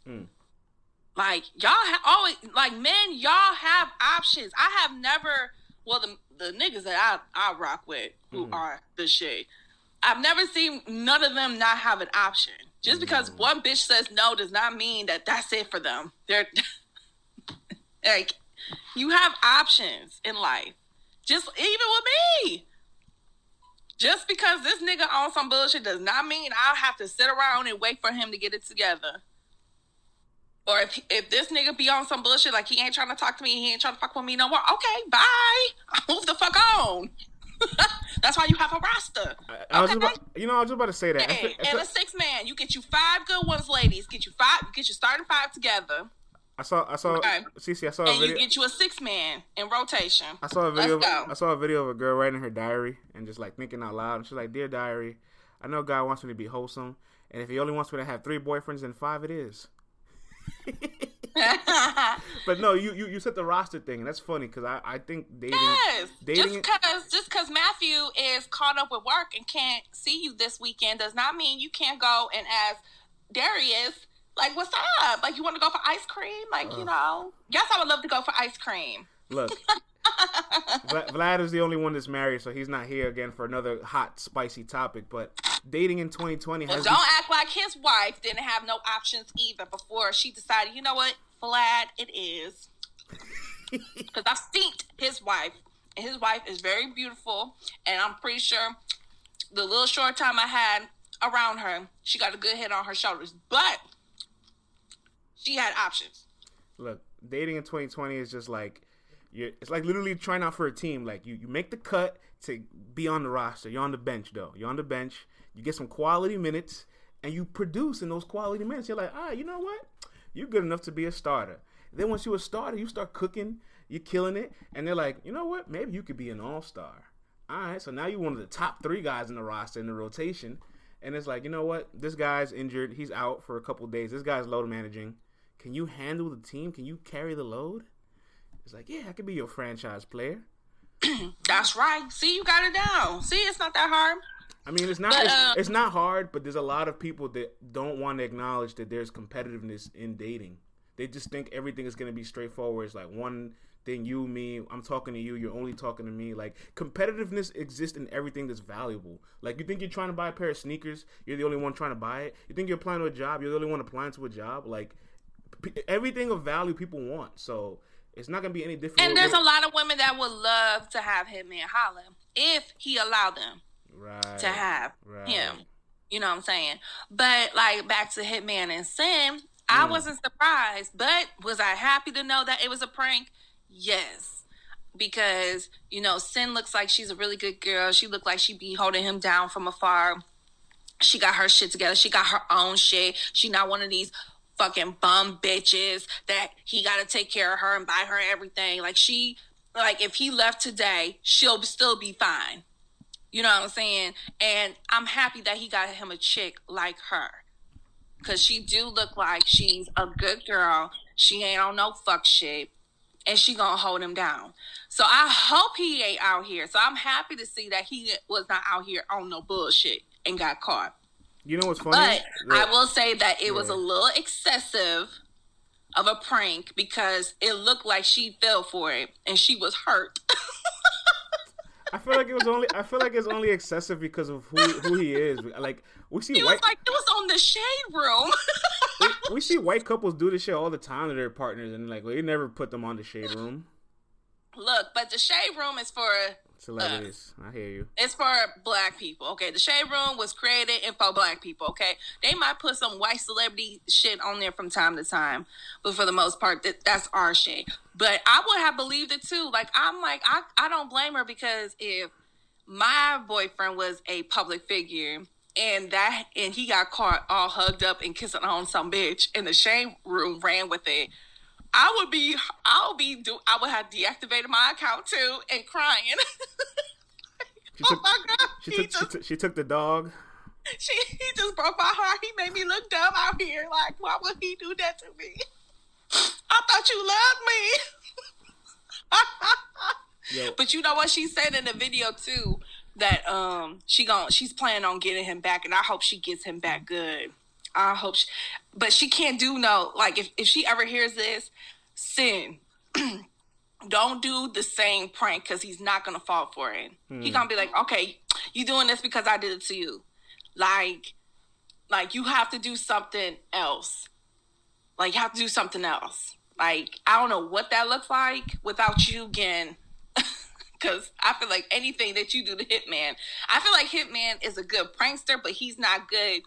Hmm. Like y'all have always like men, y'all have options. I have never well the the niggas that I I rock with who Mhm. are the shit. I've never seen none of them not have an option. Just because Mm. one bitch says no does not mean that that's it for them. They're like you have options in life. Just even with me. Just because this nigga on some bullshit does not mean I'll have to sit around and wait for him to get it together. Or if if this nigga be on some bullshit like he ain't trying to talk to me, he ain't trying to fuck with me no more. Okay, bye. Move the fuck on. That's why you have a roster. I, I was Okay. about, you know, I was just about to say that. I feel- I and a six man, you get you five good ones, ladies. Get you five, get your starting five together, I saw, I saw, Okay. Cece, I saw a and you get you a six man in rotation. I saw a video. Of. I saw a video of a girl writing her diary and just like thinking out loud. And she's like, "Dear diary, I know God wants me to be wholesome, and if He only wants me to have three boyfriends, and five it is." But no, you you, you said the roster thing, and that's funny because I, I think dating. Yes, dating- just because just because Matthew is caught up with work and can't see you this weekend does not mean you can't go and ask Darius, like, what's up? Like, you want to go for ice cream? Like, you uh. know, yes, I would love to go for ice cream. Look, Vlad is the only one that's married, so he's not here again for another hot, spicy topic. But dating in 2020 Well, has. don't act like his wife didn't have no options either before she decided, you know what, Vlad, it is. Because I've seen his wife, and his wife is very beautiful, and I'm pretty sure the little short time I had around her, she got a good head on her shoulders. But she had options. Look, dating in 2020 is just like you're. It's like literally trying out for a team. Like you, you make the cut to be on the roster. You're on the bench though. You're on the bench. You get some quality minutes, and you produce in those quality minutes. You're like, ah, you know what? You're good enough to be a starter. Then once you're a starter, you start cooking. You're killing it, and they're like, you know what? Maybe you could be an all star. All right, so now you're one of the top three guys in the roster in the rotation, and it's like, you know what? This guy's injured. He's out for a couple days. This guy's load managing. Can you handle the team? Can you carry the load? It's like, yeah, I could be your franchise player. That's right. See, you got it down. See, it's not that hard. I mean, it's not but, it's, uh, it's, not hard, but there's a lot of people that don't want to acknowledge that there's competitiveness in dating. They just think everything is going to be straightforward. It's like one thing, you, me, I'm talking to you, you're only talking to me. Like competitiveness exists in everything that's valuable. Like you think you're trying to buy a pair of sneakers, you're the only one trying to buy it. You think you're applying to a job, you're the only one applying to a job. Like everything of value people want. So it's not gonna be any different. And there's a lot of women that would love to have Hitman holla if he allowed them right. to have right. him. You know what I'm saying? But like back to Hitman and mm. I wasn't surprised, but was I happy to know that it was a prank? Yes. Because, you know, Sin looks like she's a really good girl. She looked like she'd be holding him down from afar. She got her shit together. She got her own shit. She not one of these fucking bum bitches that he got to take care of her and buy her everything. Like she, like if he left today, she'll still be fine. You know what I'm saying? And I'm happy that he got him a chick like her. Cause she do look like she's a good girl. She ain't on no fuck shit. And she gonna hold him down. So I hope he ain't out here. So I'm happy to see that he was not out here on no bullshit and got caught. You know what's funny? But I will say that it yeah. was a little excessive of a prank because it looked like she fell for it and she was hurt. I feel like it was only. I feel like it's only excessive because of who who he is. Like we see. It white, was like it was on the shade room. we, we, see white couples do this shit all the time to their partners, and like we never put them on the shade room. Look, but the shade room is for Celebrities. Uh, I hear you. It's for black people. Okay. The Shade Room was created and for black people. Okay. They might put some white celebrity shit on there from time to time, but for the most part, that, that's our shit. But I would have believed it too. Like, I'm like, I, I don't blame her because if my boyfriend was a public figure and that and he got caught all hugged up and kissing on some bitch and the shame room ran with it I would be, I would be, do, I would have deactivated my account too and crying. She oh my god! She took, just, she, took, she took the dog. She he just broke my heart. He made me look dumb out here. Like, why would he do that to me? I thought you loved me. but you know what she said in the video too that um she going she's planning on getting him back, and I hope she gets him back good. I hope, she, but she can't do no like if if she ever hears this, sin don't do the same prank because he's not gonna fall for it. Hmm. He gonna be like, okay, you doing this because I did it to you. Like, like you have to do something else. Like you have to do something else. Like I don't know what that looks like without you again. Cause I feel like anything that you do to Hitman, I feel like Hitman is a good prankster, but he's not good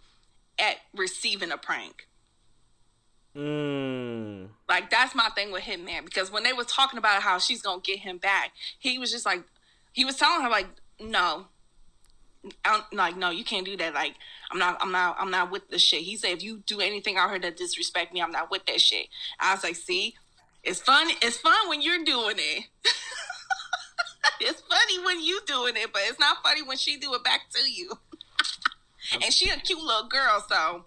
at receiving a prank. Mm. Like that's my thing with Hitman because when they was talking about how she's gonna get him back, he was just like, he was telling her like, no, I'm, like no, you can't do that. Like I'm not, I'm not, I'm not with the shit. He said if you do anything out here that disrespect me, I'm not with that shit. I was like, see, it's fun. It's fun when you're doing it. it's funny when you doing it, but it's not funny when she do it back to you. and she a cute little girl, so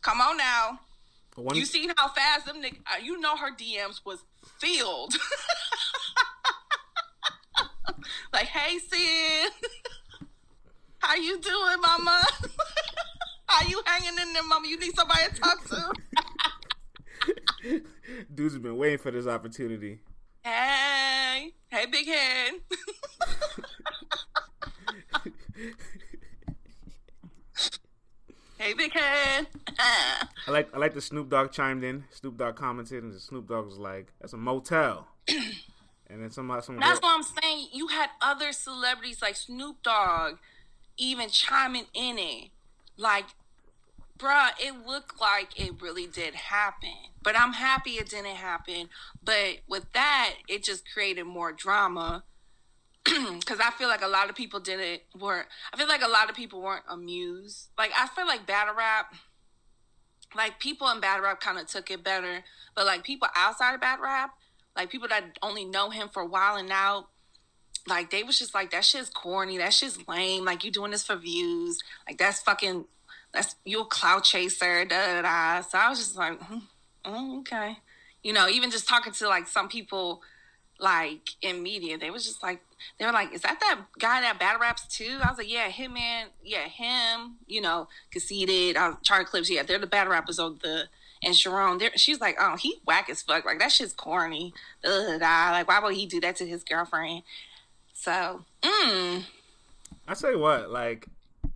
come on now. One... You seen how fast them niggas, uh, you know her DMs was filled. like, hey sis, how you doing, mama? how you hanging in there, mama? You need somebody to talk to. Dudes have been waiting for this opportunity. Hey, hey, big head. Hey, big head. I like I like the Snoop Dogg chimed in. Snoop Dogg commented, and Snoop Dogg was like, "That's a motel." and then somebody, some that's girl- what I'm saying. You had other celebrities like Snoop Dogg even chiming in it, like bruh, it looked like it really did happen. But I'm happy it didn't happen. But with that, it just created more drama. Cause I feel like a lot of people didn't weren't I feel like a lot of people weren't amused. Like I feel like battle rap like people in battle rap kind of took it better, but like people outside of battle rap, like people that only know him for a while and out, like they was just like that shit's corny, that shit's lame. Like you doing this for views, like that's fucking that's you a cloud chaser, da da da. So I was just like, mm, oh, okay, you know, even just talking to like some people like in media, they was just like they were like, "Is that that guy that battle raps too?" I was like, "Yeah, him, man. Yeah, him. You know, conceited. Was, Charlie Clips. Yeah, they're the battle rappers of the." And Sharon, she's like, "Oh, he whack as fuck. Like that shit's corny. Ugh, like, why would he do that to his girlfriend?" So, mm. I say what, like,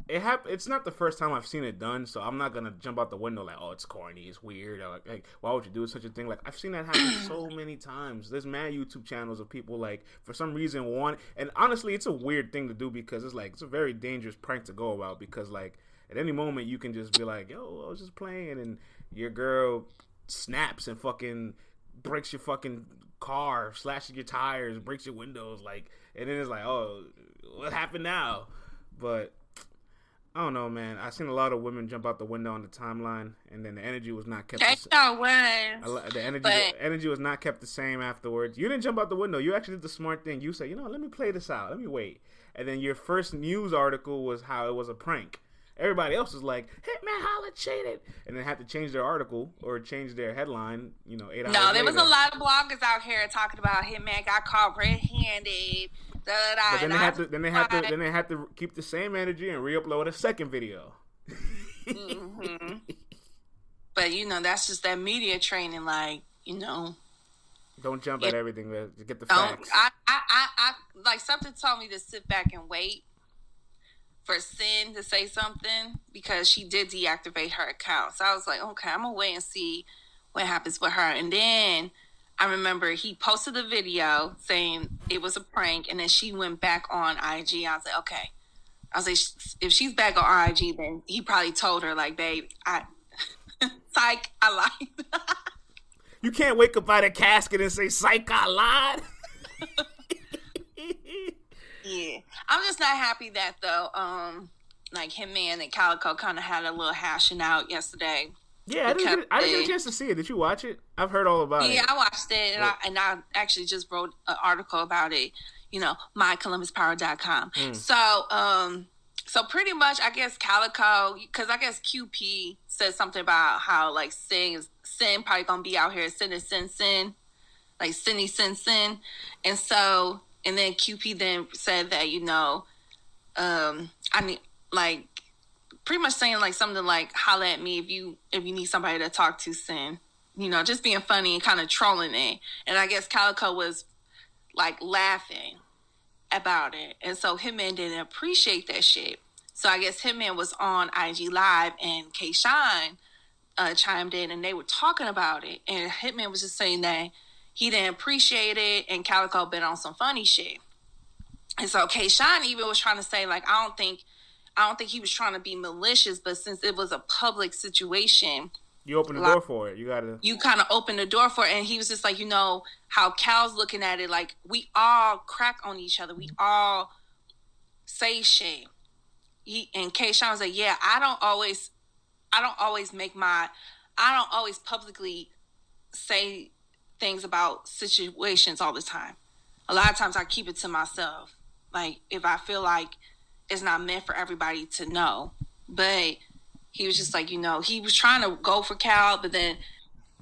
it hap- It's not the first time I've seen it done, so I'm not gonna jump out the window like, "Oh, it's corny, it's weird." Or like, like, why would you do such a thing? Like, I've seen that happen so many times. There's mad YouTube channels of people like, for some reason, want. And honestly, it's a weird thing to do because it's like it's a very dangerous prank to go about because like at any moment you can just be like, "Yo, I was just playing," and your girl snaps and fucking breaks your fucking car, slashes your tires, breaks your windows, like, and then it's like, oh, what happened now? But I don't know, man. I seen a lot of women jump out the window on the timeline, and then the energy was not kept. the same. was. The energy, but... energy was not kept the same afterwards. You didn't jump out the window. You actually did the smart thing. You said, you know, let me play this out. Let me wait. And then your first news article was how it was a prank. Everybody else was like, Hitman Holla cheated. And then had to change their article or change their headline, you know, eight hours No, there later. was a lot of bloggers out here talking about Hitman got caught red handed. But then they have to then they had to then they had to keep the same energy and re-upload a second video. mm-hmm. But you know, that's just that media training, like, you know. Don't jump it, at everything, man. Get the facts. I, I, I, I, like something told me to sit back and wait for Sin to say something because she did deactivate her account. So I was like, okay, I'm gonna wait and see what happens with her. And then I remember he posted the video saying it was a prank, and then she went back on IG. I was like, okay. I was like, if she's back on IG, then he probably told her, like, babe, I, psych, I lied. you can't wake up out of casket and say, psych, I lied. Yeah, I'm just not happy that though. Um, like Hitman and Calicoe kind of had a little hashing out yesterday. Yeah, I didn't, get, I didn't get a chance to see it. Did you watch it? I've heard all about yeah, it. Yeah, I watched it, and I, and I actually just wrote an article about it. You know, mycolumbuspower.com. Mm. So, um, so pretty much, I guess Calicoe, because I guess QP said something about how like Sin is Cyn probably gonna be out here sending Sin Sin, like Cindy Sin Sin, and so and then QP then said that you know, um, I need like pretty much saying like something like holla at me if you if you need somebody to talk to sin You know, just being funny and kind of trolling it. And I guess Calicoe was like laughing about it. And so Hitman didn't appreciate that shit. So I guess Hitman was on IG Live and K Shine uh, chimed in and they were talking about it. And Hitman was just saying that he didn't appreciate it, and Calicoe been on some funny shit. And so K Shine even was trying to say, like, I don't think I don't think he was trying to be malicious, but since it was a public situation, you open the like, door for it. You gotta you kind of open the door for it, and he was just like, you know, how Cal's looking at it, like we all crack on each other, we all say shit. He and K Shine was like, yeah, I don't always, I don't always make my, I don't always publicly say things about situations all the time. A lot of times I keep it to myself. Like if I feel like it's not meant for everybody to know. But he was just like, you know, he was trying to go for Cal, but then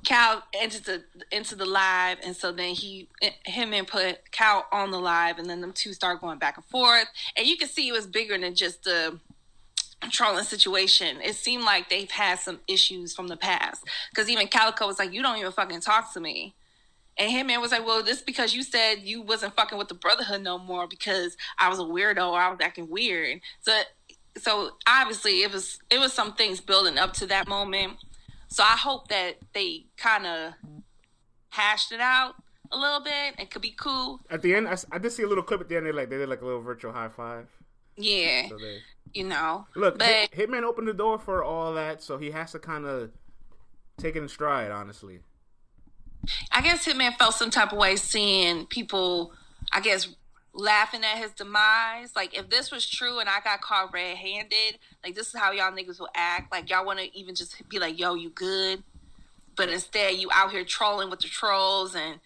Cal entered the into the live, and so then he him and put Cal on the live, and then them two start going back and forth, and you can see it was bigger than just the trolling situation. It seemed like they've had some issues from the past because even Calicoe was like, "You don't even fucking talk to me." And Hitman was like, "Well, this because you said you wasn't fucking with the Brotherhood no more because I was a weirdo or I was acting weird." So, so obviously it was it was some things building up to that moment. So I hope that they kind of hashed it out a little bit. It could be cool. At the end, I, I did see a little clip at the end. They like they did like a little virtual high five. Yeah. So they, You know, Look, but Hit- Hitman opened the door for all that, so he has to kind of take it in stride. Honestly, I guess Hitman felt some type of way seeing people, I guess, laughing at his demise. Like, if this was true and I got caught red handed, like, this is how y'all niggas will act. Like, y'all want to even just be like, yo, you good? But instead, you out here trolling with the trolls. And,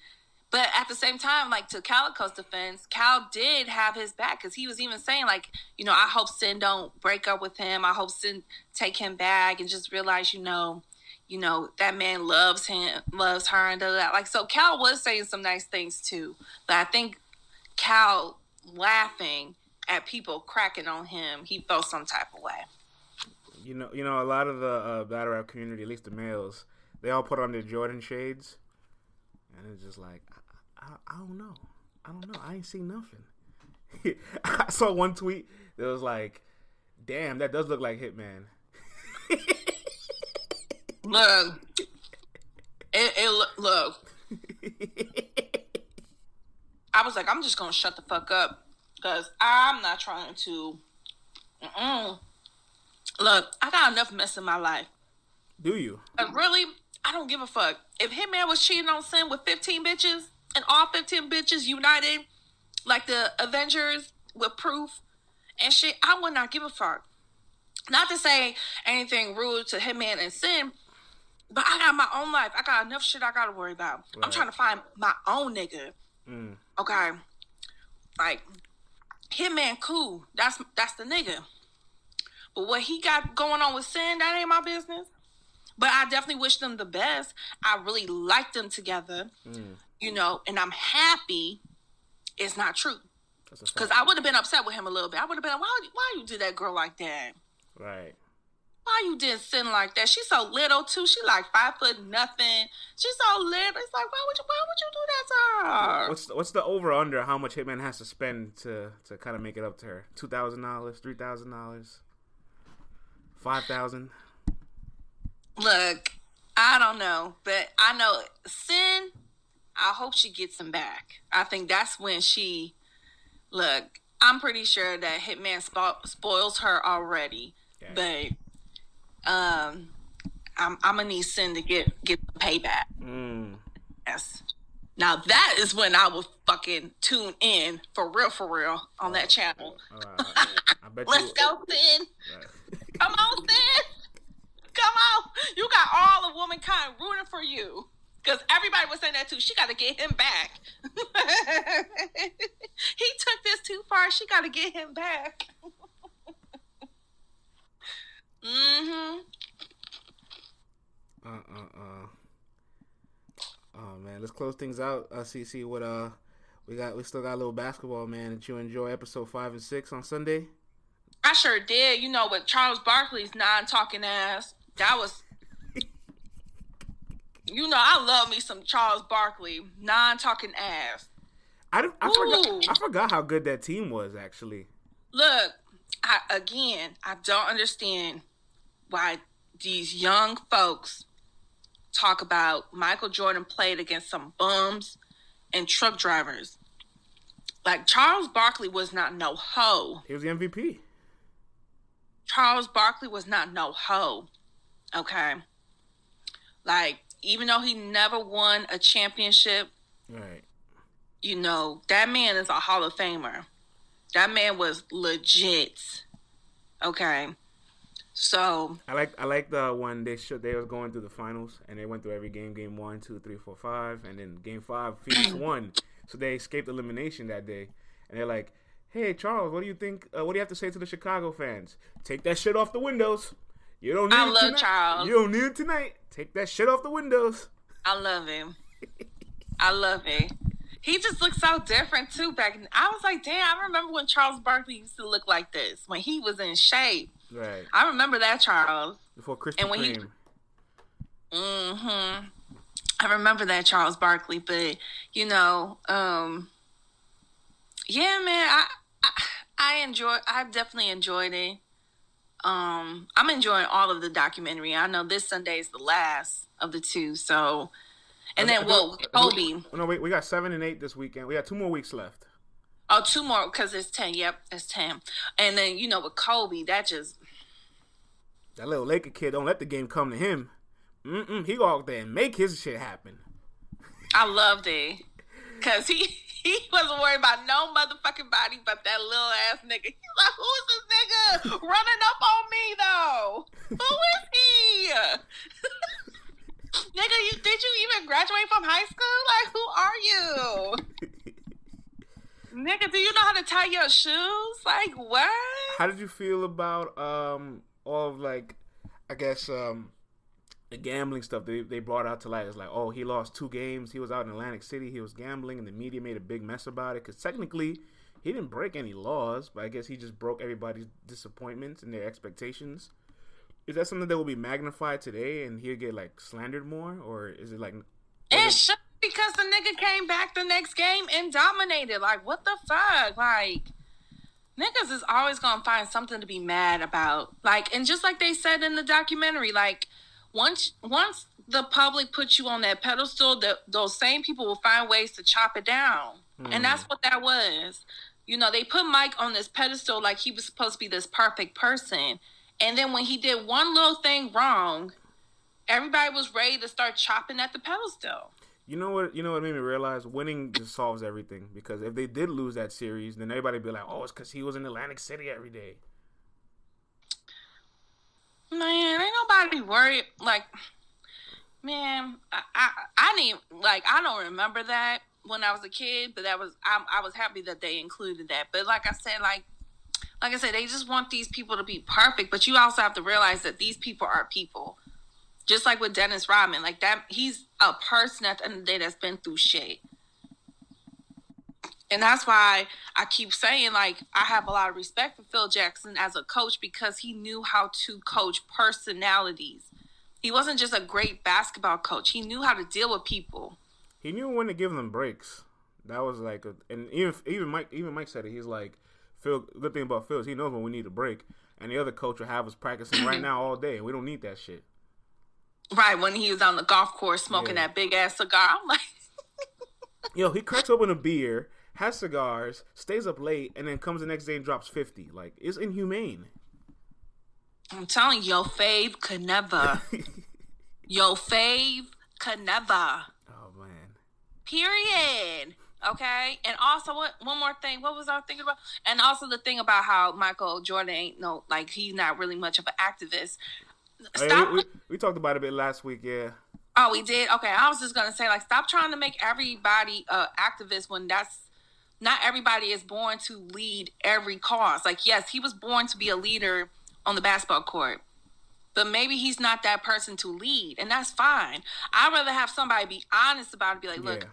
but at the same time, like, to Calicoe's defense, Cal did have his back because he was even saying, like, you know, I hope Sin don't break up with him. I hope Sin take him back and just realize, you know, you know that man loves him loves her and that like so cal was saying some nice things too but i think cal laughing at people cracking on him he felt some type of way you know, you know, a lot of the uh, battle rap community, at least the males, they all put on their Jordan shades, and it's just like, I, I, I don't know, I don't know, I ain't seen nothing. I saw one tweet that was like, "Damn, that does look like Hitman." look it, it look- look i was like i'm just gonna shut the fuck up because i'm not trying to Mm-mm. look i got enough mess in my life Do you? But really, I don't give a fuck. If Hitman was cheating on Sin with 15 bitches and all 15 bitches united, like the Avengers with proof and shit, I would not give a fuck. Not to say anything rude to Hitman and Sin, but I got my own life. I got enough shit I gotta worry about. I'm trying to find my own nigga. Mm. Okay. Like, Hitman cool. That's that's the nigga. But what he got going on with Sin, that ain't my business. But I definitely wish them the best. I really like them together, Mm. you know, and I'm happy it's not true. Because. I would have been upset with him a little bit. I would have been like, why, why you do that girl like that? right. Why you didn't Sin like that? She's so little too. She like five foot nothing. She's so little. It's like, why would you why would you do that to her? What's what's the over under? How much Hitman has to spend to to kind of make it up to her? Two thousand dollars, three thousand dollars, five thousand. Look, I don't know, but I know Sin. I hope she gets him back. I think that's when she. Look, I'm pretty sure that Hitman spo- spoils her already, Okay. but um, I'm I'm gonna need Sin to get get the payback. Mm. Yes. Now that is when I will fucking tune in for real, for real on that channel. All right, I, I bet Let's go, Sin. Right. Come on, Sin. Come on. You got all of womankind rooting for you. Because everybody was saying that too. She got to get him back. he took this too far. She got to get him back. Mm-hmm. Uh uh uh. Oh man, let's close things out. Uh, CC, what uh, we got? We still got a little basketball, man. Did you enjoy episode five and six on Sunday? I sure did. You know, with Charles Barkley's non-talking ass, that was. You know, I love me some Charles Barkley non-talking ass. I, don't- I forgot. I forgot how good that team was actually. Look, I, again, I don't understand why these young folks talk about Michael Jordan played against some bums and truck drivers. Like Charles Barkley was not no hoe. He was the MVP. Charles Barkley was not no hoe. Okay. Like, even though he never won a championship, Right. you know, that man is a Hall of Famer. That man was legit. Okay. So, I like I like the one they showed they was going through the finals and they went through every game, game one, two, three, four, five, and then game five, Phoenix won, so they escaped elimination that day. And they're like, "Hey Charles, what do you think? Uh, what do you have to say to the Chicago fans? Take that shit off the windows. You don't need I love tonight. Charles. You don't need it tonight. Take that shit off the windows." I love him. I love it. He just looks so different too. Back, in, I was like, damn. I remember when Charles Barkley used to look like this when he was in shape. Right I remember that Charles. before Krispy And when he- Kreme. hmm I remember that Charles Barkley, but you know, um, yeah, man, I, I I enjoy. I definitely enjoyed it. Um, I'm enjoying all of the documentary. I know this Sunday is the last of the two, so and I then well, I do- Kobe. No, wait, we got seven and eight this weekend. We got two more weeks left. Oh, two more because it's ten. Yep, it's ten. And then you know with Kobe, that just that little Laker kid don't let the game come to him. Mm-mm, he go out there and make his shit happen. I loved it because he he wasn't worried about no motherfucking body but that little ass nigga. He's like, who is this nigga running up on me though? Who is he? nigga, you did you even graduate from high school? Like, who are you? Nigga, do you know how to tie your shoes? Like what? How did you feel about um all of like I guess um the gambling stuff they they brought out to light? It's like, oh, he lost two games. He was out in Atlantic City. He was gambling, and the media made a big mess about it because technically he didn't break any laws, but I guess he just broke everybody's disappointments and their expectations. Is that something that will be magnified today and he'll get like slandered more, or is it like? It should because the nigga came back the next game and dominated. Like, what the fuck? Like, niggas is always gonna find something to be mad about. Like, and just like they said in the documentary, like, once once the public puts you on that pedestal, that those same people will find ways to chop it down. Mm. And that's what that was. You know, they put Mike on this pedestal like he was supposed to be this perfect person. And then when he did one little thing wrong, everybody was ready to start chopping at the pedestal. You know what? You know what made me realize winning just solves everything. Because if they did lose that series, then everybody be like, "Oh, it's because he was in Atlantic City every day." Man, ain't nobody worried. Like, man, I, I, I didn't like. I don't remember that when I was a kid, but that was I, I was happy that they included that. But like I said, like, like I said, they just want these people to be perfect. But you also have to realize that these people are people just like with Dennis Rodman, like that, he's a person at the end of the day that's been through shit. And that's why I keep saying, like, I have a lot of respect for Phil Jackson as a coach because he knew how to coach personalities. He wasn't just a great basketball coach, he knew how to deal with people. He knew when to give them breaks. That was like, a, and even even Mike even Mike said it. He's like, Phil. Good thing about Phil is he knows when we need a break, and the other coach will have us practicing right now all day. We don't need that shit. Right when he was on the golf course smoking yeah. that big ass cigar, I'm like, yo, he cracks open a beer, has cigars, stays up late, and then comes the next day and drops fifty. Like, it's inhumane. I'm telling you, your fave could never. your fave could never. Oh man. Period. Okay, and also what? One more thing. What was I thinking about? And also the thing about how Michael Jordan ain't no like he's not really much of an activist. Stop. we, we, we, talked about it a bit last week. Yeah. Oh, we did. Okay, I was just gonna say, like, stop trying to make everybody uh, activist when that's not everybody is born to lead every cause. Like, yes, he was born to be a leader on the basketball court, but maybe he's not that person to lead, and that's fine. I'd rather have somebody be honest about it, be like, look, yeah.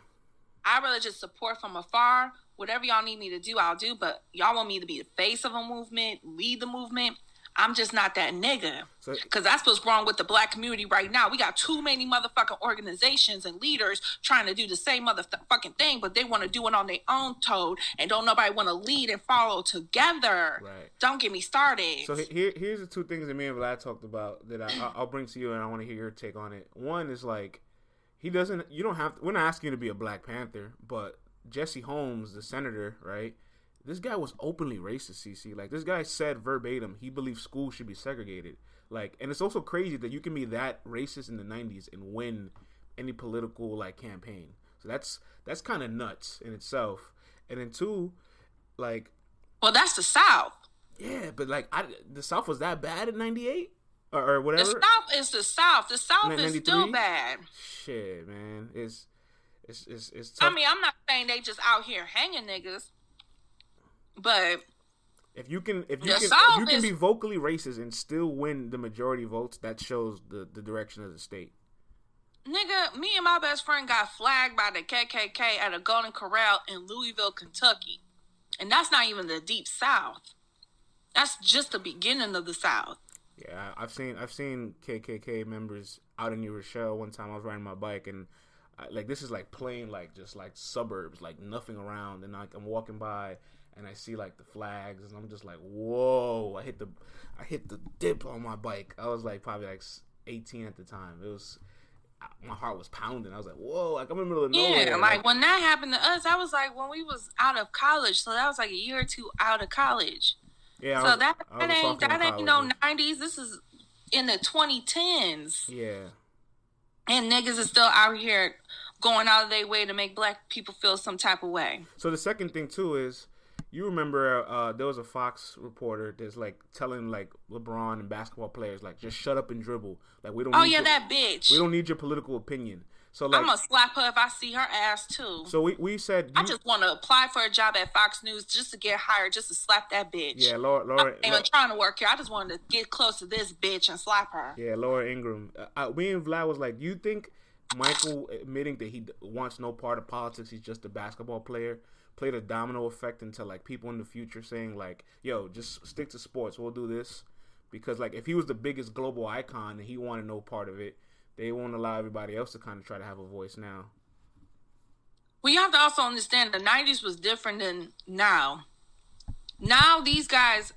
I'd rather just support from afar. Whatever y'all need me to do, I'll do. But y'all want me to be the face of a movement, lead the movement. I'm just not that nigga. Because that's what's wrong with the black community right now. We got too many motherfucking organizations and leaders trying to do the same motherfucking thing, but they want to do it on their own toad and don't nobody want to lead and follow together. Right. Don't get me started. So here, here's the two things that me and Vlad talked about that I, I'll bring to you and I want to hear your take on it. One is like, he doesn't, you don't have, to, we're not asking you to be a Black Panther, but Jesse Helms, the senator, right? This guy was openly racist, CC. Like this guy said verbatim he believes schools should be segregated. Like, and it's also crazy that you can be that racist in the '90s and win any political like campaign. So that's that's kind of nuts in itself. And then two, like, well, that's the South. Yeah, but like, I, the South was that bad in '98 or, or, whatever. The South is the South. The South 93? is still bad. Shit, man, it's it's it's, it's tough. I mean, I'm not saying they just out here hanging niggas. But if you can, if you can, if you can is, be vocally racist and still win the majority votes, that shows the the direction of the state. Nigga, me and my best friend got flagged by the KKK at a Golden Corral in Louisville, Kentucky, and that's not even the deep South. That's just the beginning of the South. Yeah, I've seen I've seen KKK members out in New Rochelle. One time I was riding my bike and I, like this is like plain like just like suburbs, like nothing around, and like I'm walking by and I see like the flags, and I'm just like, whoa! I hit the, I hit the dip on my bike. I was like probably like 18 at the time. It was, my heart was pounding. I was like, whoa, like I'm in the middle of nowhere. Yeah, like when that happened to us, I was like when we was out of college, so that was like a year or two out of college. yeah, so was- that that ain't that ain't no nineties. This is in the twenty tens. Yeah, And niggas is still out here going out of their way to make black people feel some type of way. So the second thing too is, you remember uh, there was a Fox reporter that's like telling like LeBron and basketball players like just shut up and dribble. Like we don't. Oh need yeah, your, that bitch. We don't need your political opinion. So like, I'm gonna slap her if I see her ass too. so we we said I just want to apply for a job at Fox News just to get hired, just to slap that bitch. yeah, Laura, Laura, not even trying to work here. I just wanted to get close to this bitch and slap her. yeah, Laura Ingraham. Uh, uh, me and Vlad was like, you think Michael admitting that he wants no part of politics, he's just a basketball player, played a domino effect into like people in the future saying like, yo, just stick to sports. We'll do this because like if he was the biggest global icon and he wanted no part of it, they won't allow everybody else to kind of try to have a voice now. Well, you have to also understand the '90s was different than now. Now these guys,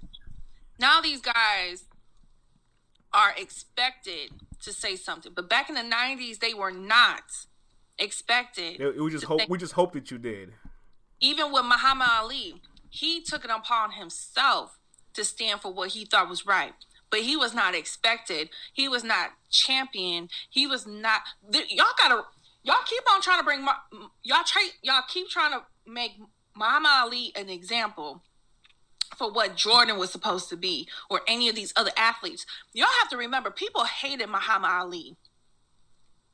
now these guys are expected to say something, but back in the '90s they were not expected. It, it was just hope. say- We just hope that you did. Even with Muhammad Ali, he took it upon himself to stand for what he thought was right. But he was not expected. He was not champion. He was not. th- Y'all gotta. Y'all keep on trying to bring. Y'all try. Y'all keep trying to make Muhammad Ali an example for what Jordan was supposed to be, or any of these other athletes. Y'all have to remember, people hated Muhammad Ali.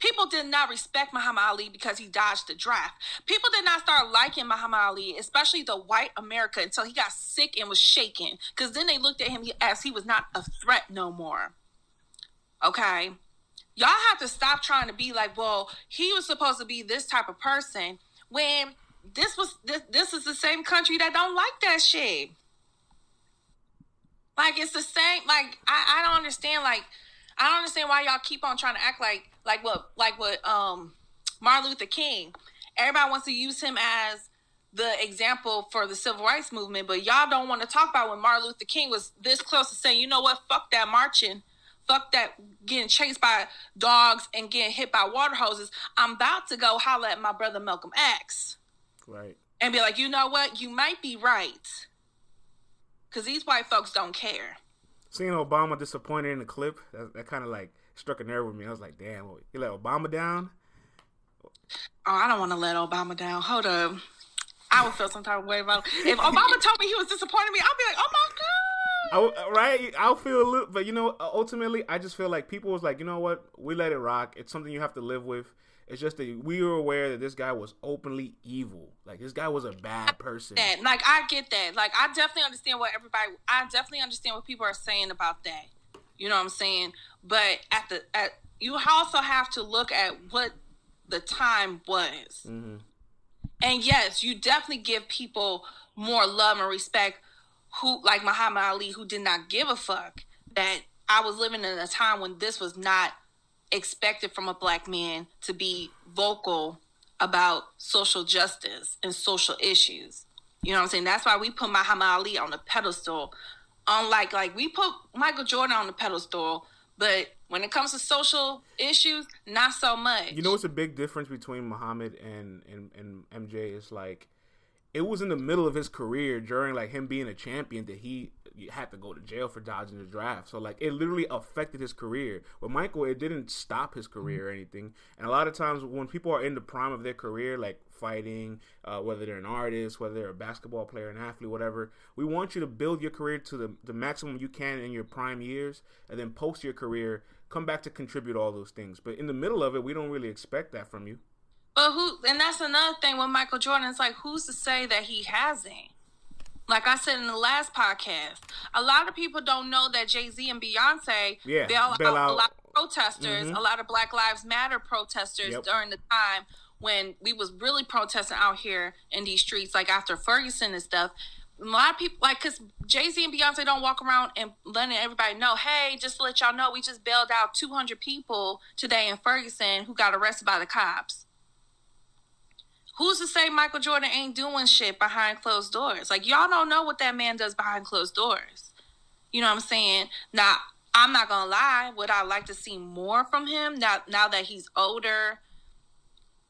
People did not respect Muhammad Ali because he dodged the draft. People did not start liking Muhammad Ali, especially the white America, until he got sick and was shaken. Because then they looked at him as he was not a threat no more. Okay? Y'all have to stop trying to be like, well, he was supposed to be this type of person when this was this, this is the same country that don't like that shit. Like it's the same. Like I, I don't understand. Like I don't understand why y'all keep on trying to act like like what like what um Martin Luther King. Everybody wants to use him as the example for the civil rights movement, but y'all don't want to talk about when Martin Luther King was this close to saying, you know what, fuck that marching, fuck that getting chased by dogs and getting hit by water hoses. I'm about to go holler at my brother Malcolm X Right. and be like, you know what, you might be right. Cause these white folks don't care. Seeing Obama disappointed in the clip, that, that kind of like struck a nerve with me. I was like, damn, you let Obama down. Oh, I don't want to let Obama down. Hold up. I would feel some type of way about if Obama told me he was disappointing me. I'd be like, oh my god. I right? I'll feel a little, but you know, uh, ultimately, I just feel like people was like, you know what? We let it rock. It's something you have to live with. It's just that we were aware that this guy was openly evil. Like this guy was a bad person. that. Like I get that. Like I definitely understand what everybody. I definitely understand what people are saying about that. You know what I'm saying? But at the at you also have to look at what the time was. hmm And yes, you definitely give people more love and respect who like Muhammad Ali who did not give a fuck that I was living in a time when this was not expected from a black man to be vocal about social justice and social issues. You know what I'm saying? That's why we put Muhammad Ali on a pedestal. Um, Unlike like we put Michael Jordan on the pedestal, but when it comes to social issues, not so much. You know what's a big difference between Muhammad and, and, and MJ is like it was in the middle of his career during like him being a champion that he had to go to jail for dodging the draft. So like it literally affected his career. With Michael, it didn't stop his career or anything. And a lot of times when people are in the prime of their career, like fighting, uh, whether they're an artist, whether they're a basketball player, an athlete, whatever, we want you to build your career to the, the maximum you can in your prime years, and then post your career, come back to contribute all those things. But in the middle of it, we don't really expect that from you. But who? And that's another thing with Michael Jordan. It's like who's to say that he hasn't? Like I said in the last podcast, a lot of people don't know that Jay Z and Beyonce Yeah, bail, bail out, out. a lot of protesters, Mhm. a lot of Black Lives Matter protesters Yep. during the time when we was really protesting out here in these streets, like after Ferguson and stuff. A lot of people, like, cause Jay Z and Beyonce don't walk around and letting everybody know, hey, just to let y'all know, we just bailed out 200 people today in Ferguson who got arrested by the cops. Who's to say Michael Jordan ain't doing shit behind closed doors? Like y'all don't know what that man does behind closed doors. You know what I'm saying? Now, I'm not gonna lie. Would I like to see more from him now? Now that he's older,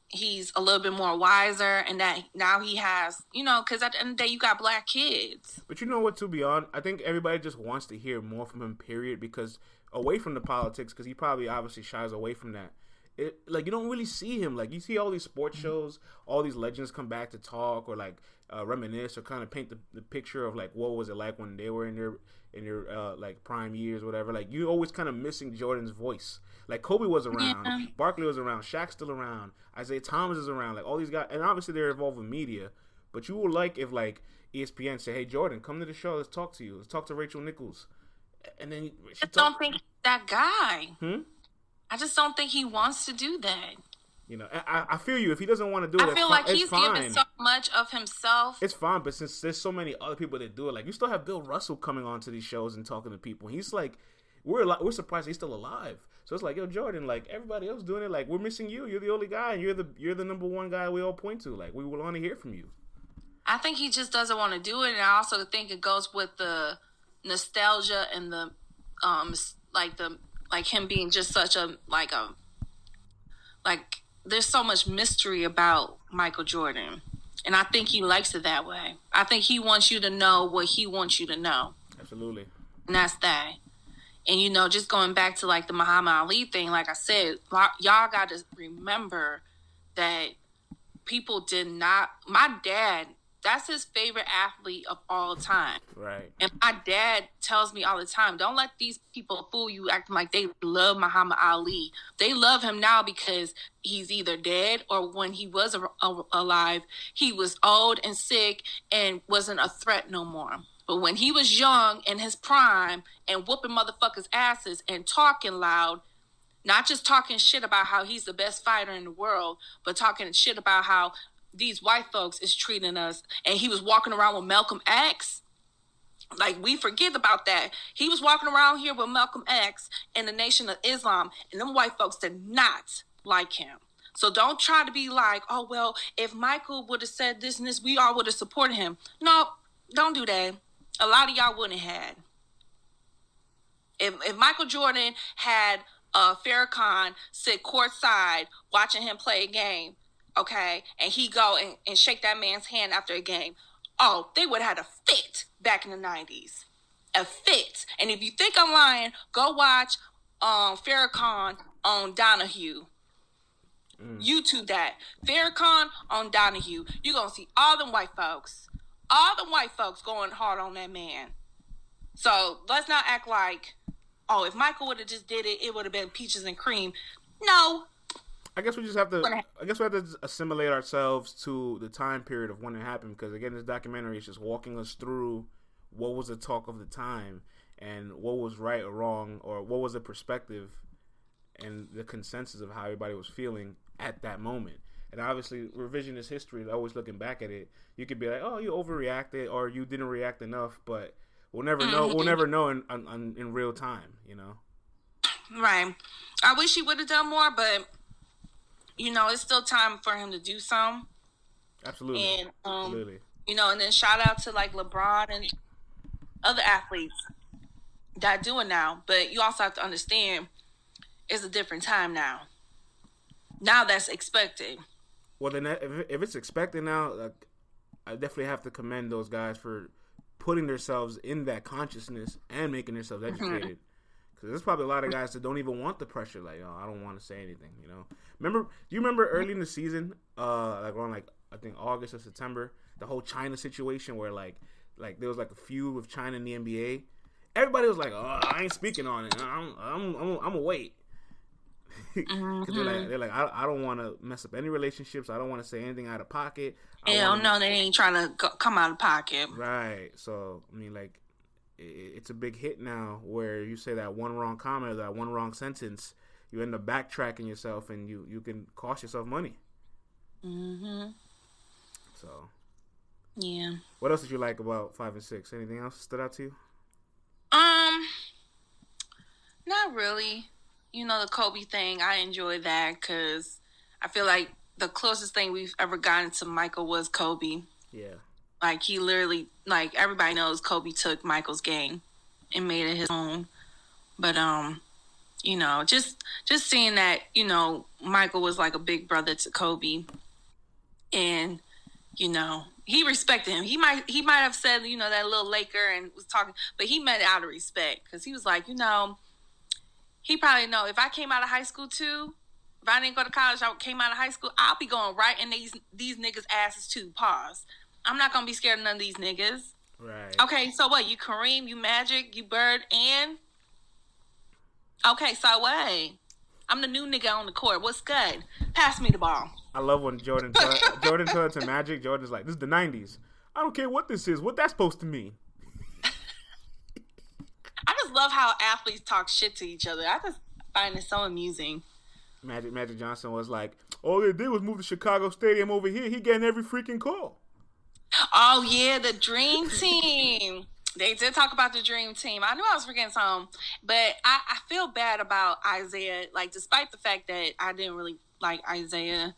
he's a little bit more wiser, and that now he has, you know, because at the end of the day, you got black kids. But you know what? To be honest, I think everybody just wants to hear more from him. Period. Because away from the politics, because he probably obviously shies away from that. It, like you don't really see him. Like you see all these sports shows, all these legends come back to talk or like uh, reminisce or kind of paint the, the picture of like what was it like when they were in their in their uh, like prime years, whatever. Like you always kind of missing Jordan's voice. Like Kobe was around, yeah. Barkley was around, Shaq's still around, Isiah Thomas is around. Like all these guys, and obviously they're involved with media. But you would like if like ESPN say, "Hey Jordan, come to the show. Let's talk to you. Let's talk to Rachel Nichols." And then I don't think that guy. Hmm? I just don't think he wants to do that. You know, I, I feel you. If he doesn't want to do it, I feel like he's fine. given so much of himself. It's fine, but since there's so many other people that do it, like you still have Bill Russell coming on to these shows and talking to people. He's like, we're we're surprised he's still alive. So it's like, yo, Jordan, like everybody else doing it, like we're missing you. You're the only guy, and you're the you're the number one guy we all point to. Like we want to hear from you. I think he just doesn't want to do it, and I also think it goes with the nostalgia and the um like the like him being just such a like a like there's so much mystery about Michael Jordan. And I think he likes it that way. I think he wants you to know what he wants you to know. Absolutely. And that's that. And you know, just going back to like the Muhammad Ali thing, like I said, y'all got to remember that people did not. My dad that's his favorite athlete of all time. Right. And my dad tells me all the time, don't let these people fool you acting like they love Muhammad Ali. They love him now because he's either dead or when he was alive, he was old and sick and wasn't a threat no more. But when he was young in his prime and whooping motherfuckers' asses and talking loud, not just talking shit about how he's the best fighter in the world, but talking shit about how these white folks is treating us and he was walking around with Malcolm X like we forget about that. He was walking around here with Malcolm X and the Nation of Islam, and them white folks did not like him. So don't try to be like, oh well, if Michael would have said this and this, we all would have supported him. No, don't do that. A lot of y'all wouldn't have had. If if Michael Jordan had uh Farrakhan sit courtside watching him play a game, okay, and he go and, and shake that man's hand after a game, oh, they would have had a fit back in the 90s. A fit. And if you think I'm lying, go watch um, Farrakhan on Donahue. Mm. YouTube that. Farrakhan on Donahue. You're going to see all them white folks. All the white folks going hard on that man. So let's not act like, oh, if Michael would have just did it, it would have been peaches and cream. No, I guess we just have to. I guess we have to assimilate ourselves to the time period of when it happened. Because again, this documentary is just walking us through what was the talk of the time and what was right or wrong, or what was the perspective and the consensus of how everybody was feeling at that moment. And obviously, revisionist history, is always looking back at it, you could be like, "Oh, you overreacted," or "You didn't react enough." But we'll never know. We'll never know in, in, in real time. You know. Right. I wish he would have done more, but you know, it's still time for him to do some. Absolutely. And um, Absolutely. you know, and then shout out to like LeBron and other athletes that do it now. But you also have to understand it's a different time now. Now that's expected. Well, then if, it's expected now, like, I definitely have to commend those guys for putting themselves in that consciousness and making themselves mm-hmm. educated. Mm-hmm. Cause there's probably a lot of guys that don't even want the pressure. Like, oh, I don't want to say anything. You know. Remember? Do you remember early in the season, uh, like around like I think August or September, the whole China situation where like like there was like a feud with China in the NBA. Everybody was like, "Oh, I ain't speaking on it. I'm I'm I'm, I'm a wait." mm-hmm. they're like, they're like, I, I don't want to mess up any relationships. I don't want to say anything out of pocket. Hell no, they ain't trying to go, come out of pocket. Right. So I mean, like, it's a big hit now where you say that one wrong comment or that one wrong sentence, you end up backtracking yourself and you you can cost yourself money. Mm Mhm. So. Yeah. What else did you like about five and six? Anything else stood out to you? Um. Not really. You know the Kobe thing. I enjoy that because I feel like the closest thing we've ever gotten to Michael was Kobe. Yeah. Like he literally, like everybody knows, Kobe took Michael's game and made it his own. But um, you know, just just seeing that, you know, Michael was like a big brother to Kobe, and you know, he respected him. He might he might have said, you know, that little Laker and was talking, but he meant it out of respect because he was like, you know, he probably know if I came out of high school too, if I didn't go to college, I came out of high school, I'll be going right in these these niggas' asses too. Pause. I'm not gonna be scared of none of these niggas. Right. Okay, so what? You Kareem, you Magic, you Bird, and okay, so what? I'm the new nigga on the court. What's good? Pass me the ball. I love when Jordan turned, Jordan turned to Magic. Jordan's like, "This is the '90s. I don't care what this is. What that's supposed to mean." I just love how athletes talk shit to each other. I just find it so amusing. Magic Magic Johnson was like, "All they did was move the Chicago Stadium over here. He getting every freaking call." Oh yeah, the dream team. they did talk about the dream team. I knew I was forgetting some, but I, I feel bad about Isiah. Like, despite the fact that I didn't really like Isiah,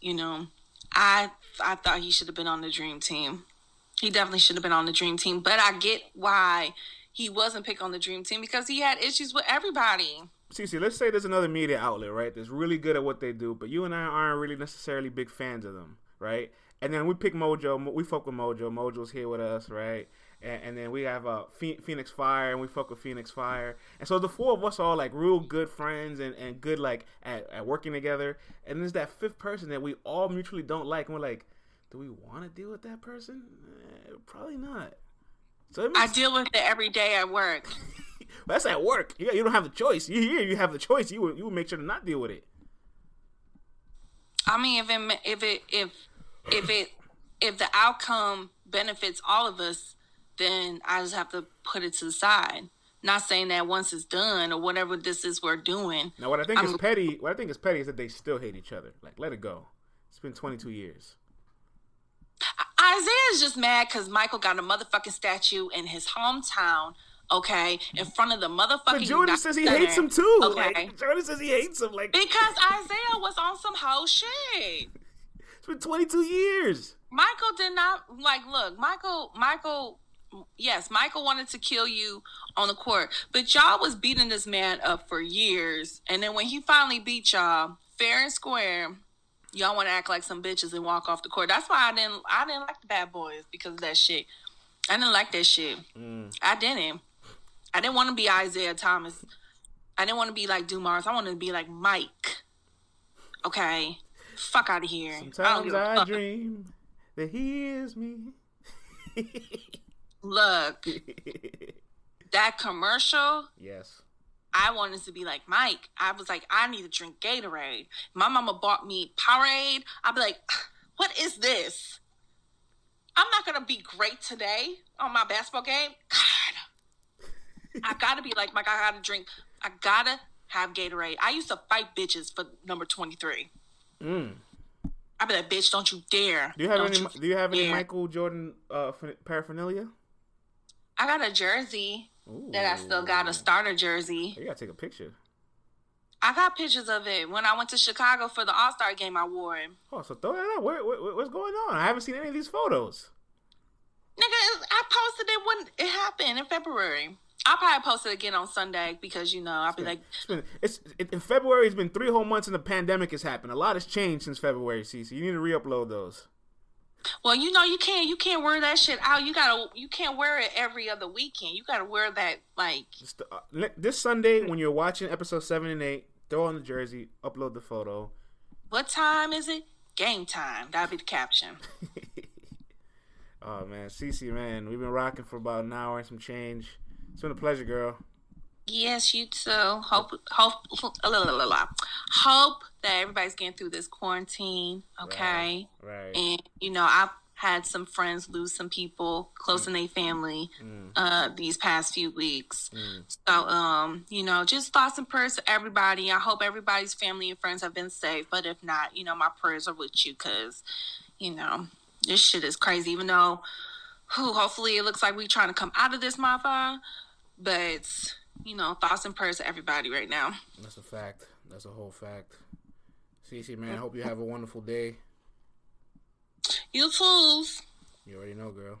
you know, I I thought he should have been on the dream team. He definitely should have been on the dream team. But I get why he wasn't picked on the dream team because he had issues with everybody. See, let's say there's another media outlet, right? That's really good at what they do, but you and I aren't really necessarily big fans of them, right? And then we pick Mojo. We fuck with Mojo. Mojo's here with us, right? And, and then we have uh, Phoenix Fire, and we fuck with Phoenix Fire. And so the four of us are all like real good friends and, and good like at, at working together. And there's that fifth person that we all mutually don't like, and we're like, do we want to deal with that person? Eh, probably not. So makes... I deal with it every day at work. that's at work. You, you don't have the choice. You here, you have the choice. You you make sure to not deal with it. I mean, if it if it if if it if the outcome benefits all of us, then I just have to put it to the side. Not saying that once it's done or whatever this is we're doing. Now, what I think I'm, is petty. What I think is petty is that they still hate each other. Like, let it go. It's been 22 years. Isiah is just mad because Michael got a motherfucking statue in his hometown. Okay, in front of the motherfucking. But Jordan says he hates him too. Okay, like, Jordan says he hates him. Like because Isiah was on some whole shit. It's been 22 years. Michael did not like. Look, Michael. Michael. Yes, Michael wanted to kill you on the court, but y'all was beating this man up for years, and then when he finally beat y'all fair and square, y'all want to act like some bitches and walk off the court. That's why I didn't. I didn't like the bad boys because of that shit. I didn't like that shit. Mm. I didn't. I didn't want to be Isiah Thomas. I didn't want to be like Dumars. I wanted to be like Mike. Okay. Fuck out of here. Sometimes I, I dream that he is me. Look, that commercial. Yes. I wanted to be like Mike. I was like, I need to drink Gatorade. My mama bought me Powerade. I'd be like, what is this? I'm not gonna be great today on my basketball game. God, I gotta be like Mike. I gotta drink. I gotta have Gatorade. I used to fight bitches for number 23. Mm. I'd be like, bitch, don't you dare. Do you have any? You do you have dare. any Michael Jordan uh, paraphernalia? I got a jersey Ooh. that I still got a starter jersey. You gotta take a picture. I got pictures of it when I went to Chicago for the All Star game. I wore it. Oh, so throw that out. Where, where, what's going on? I haven't seen any of these photos. Nigga, I posted it when it happened in February. I'll probably post it again on Sunday because you know I'll be like, it's been it's it, in February. It's been three whole months and the pandemic has happened. A lot has changed since February. CC, you need to re-upload those. Well, you know you can't you can't wear that shit out. You gotta you can't wear it every other weekend. You gotta wear that like uh, this Sunday when you're watching episode seven and eight. Throw on the jersey, upload the photo. What time is it? Game time. That'll be the caption. oh man, Cece, man, we've been rocking for about an hour and some change. It's been a pleasure, girl. Yes, you too. Hope, hope, la, la, la, la. hope that everybody's getting through this quarantine. Okay, right. right. And you know, I've had some friends lose some people close mm. in their family mm. uh, these past few weeks. Mm. So, um, you know, just thoughts and prayers to everybody. I hope everybody's family and friends have been safe. But if not, you know, my prayers are with you because, you know, this shit is crazy. Even though, who hopefully it looks like we're trying to come out of this motherfucker but you know, thoughts and prayers to everybody right now. That's a fact. That's a whole fact. Cece, man, I hope you have a wonderful day. You too. You already know, girl.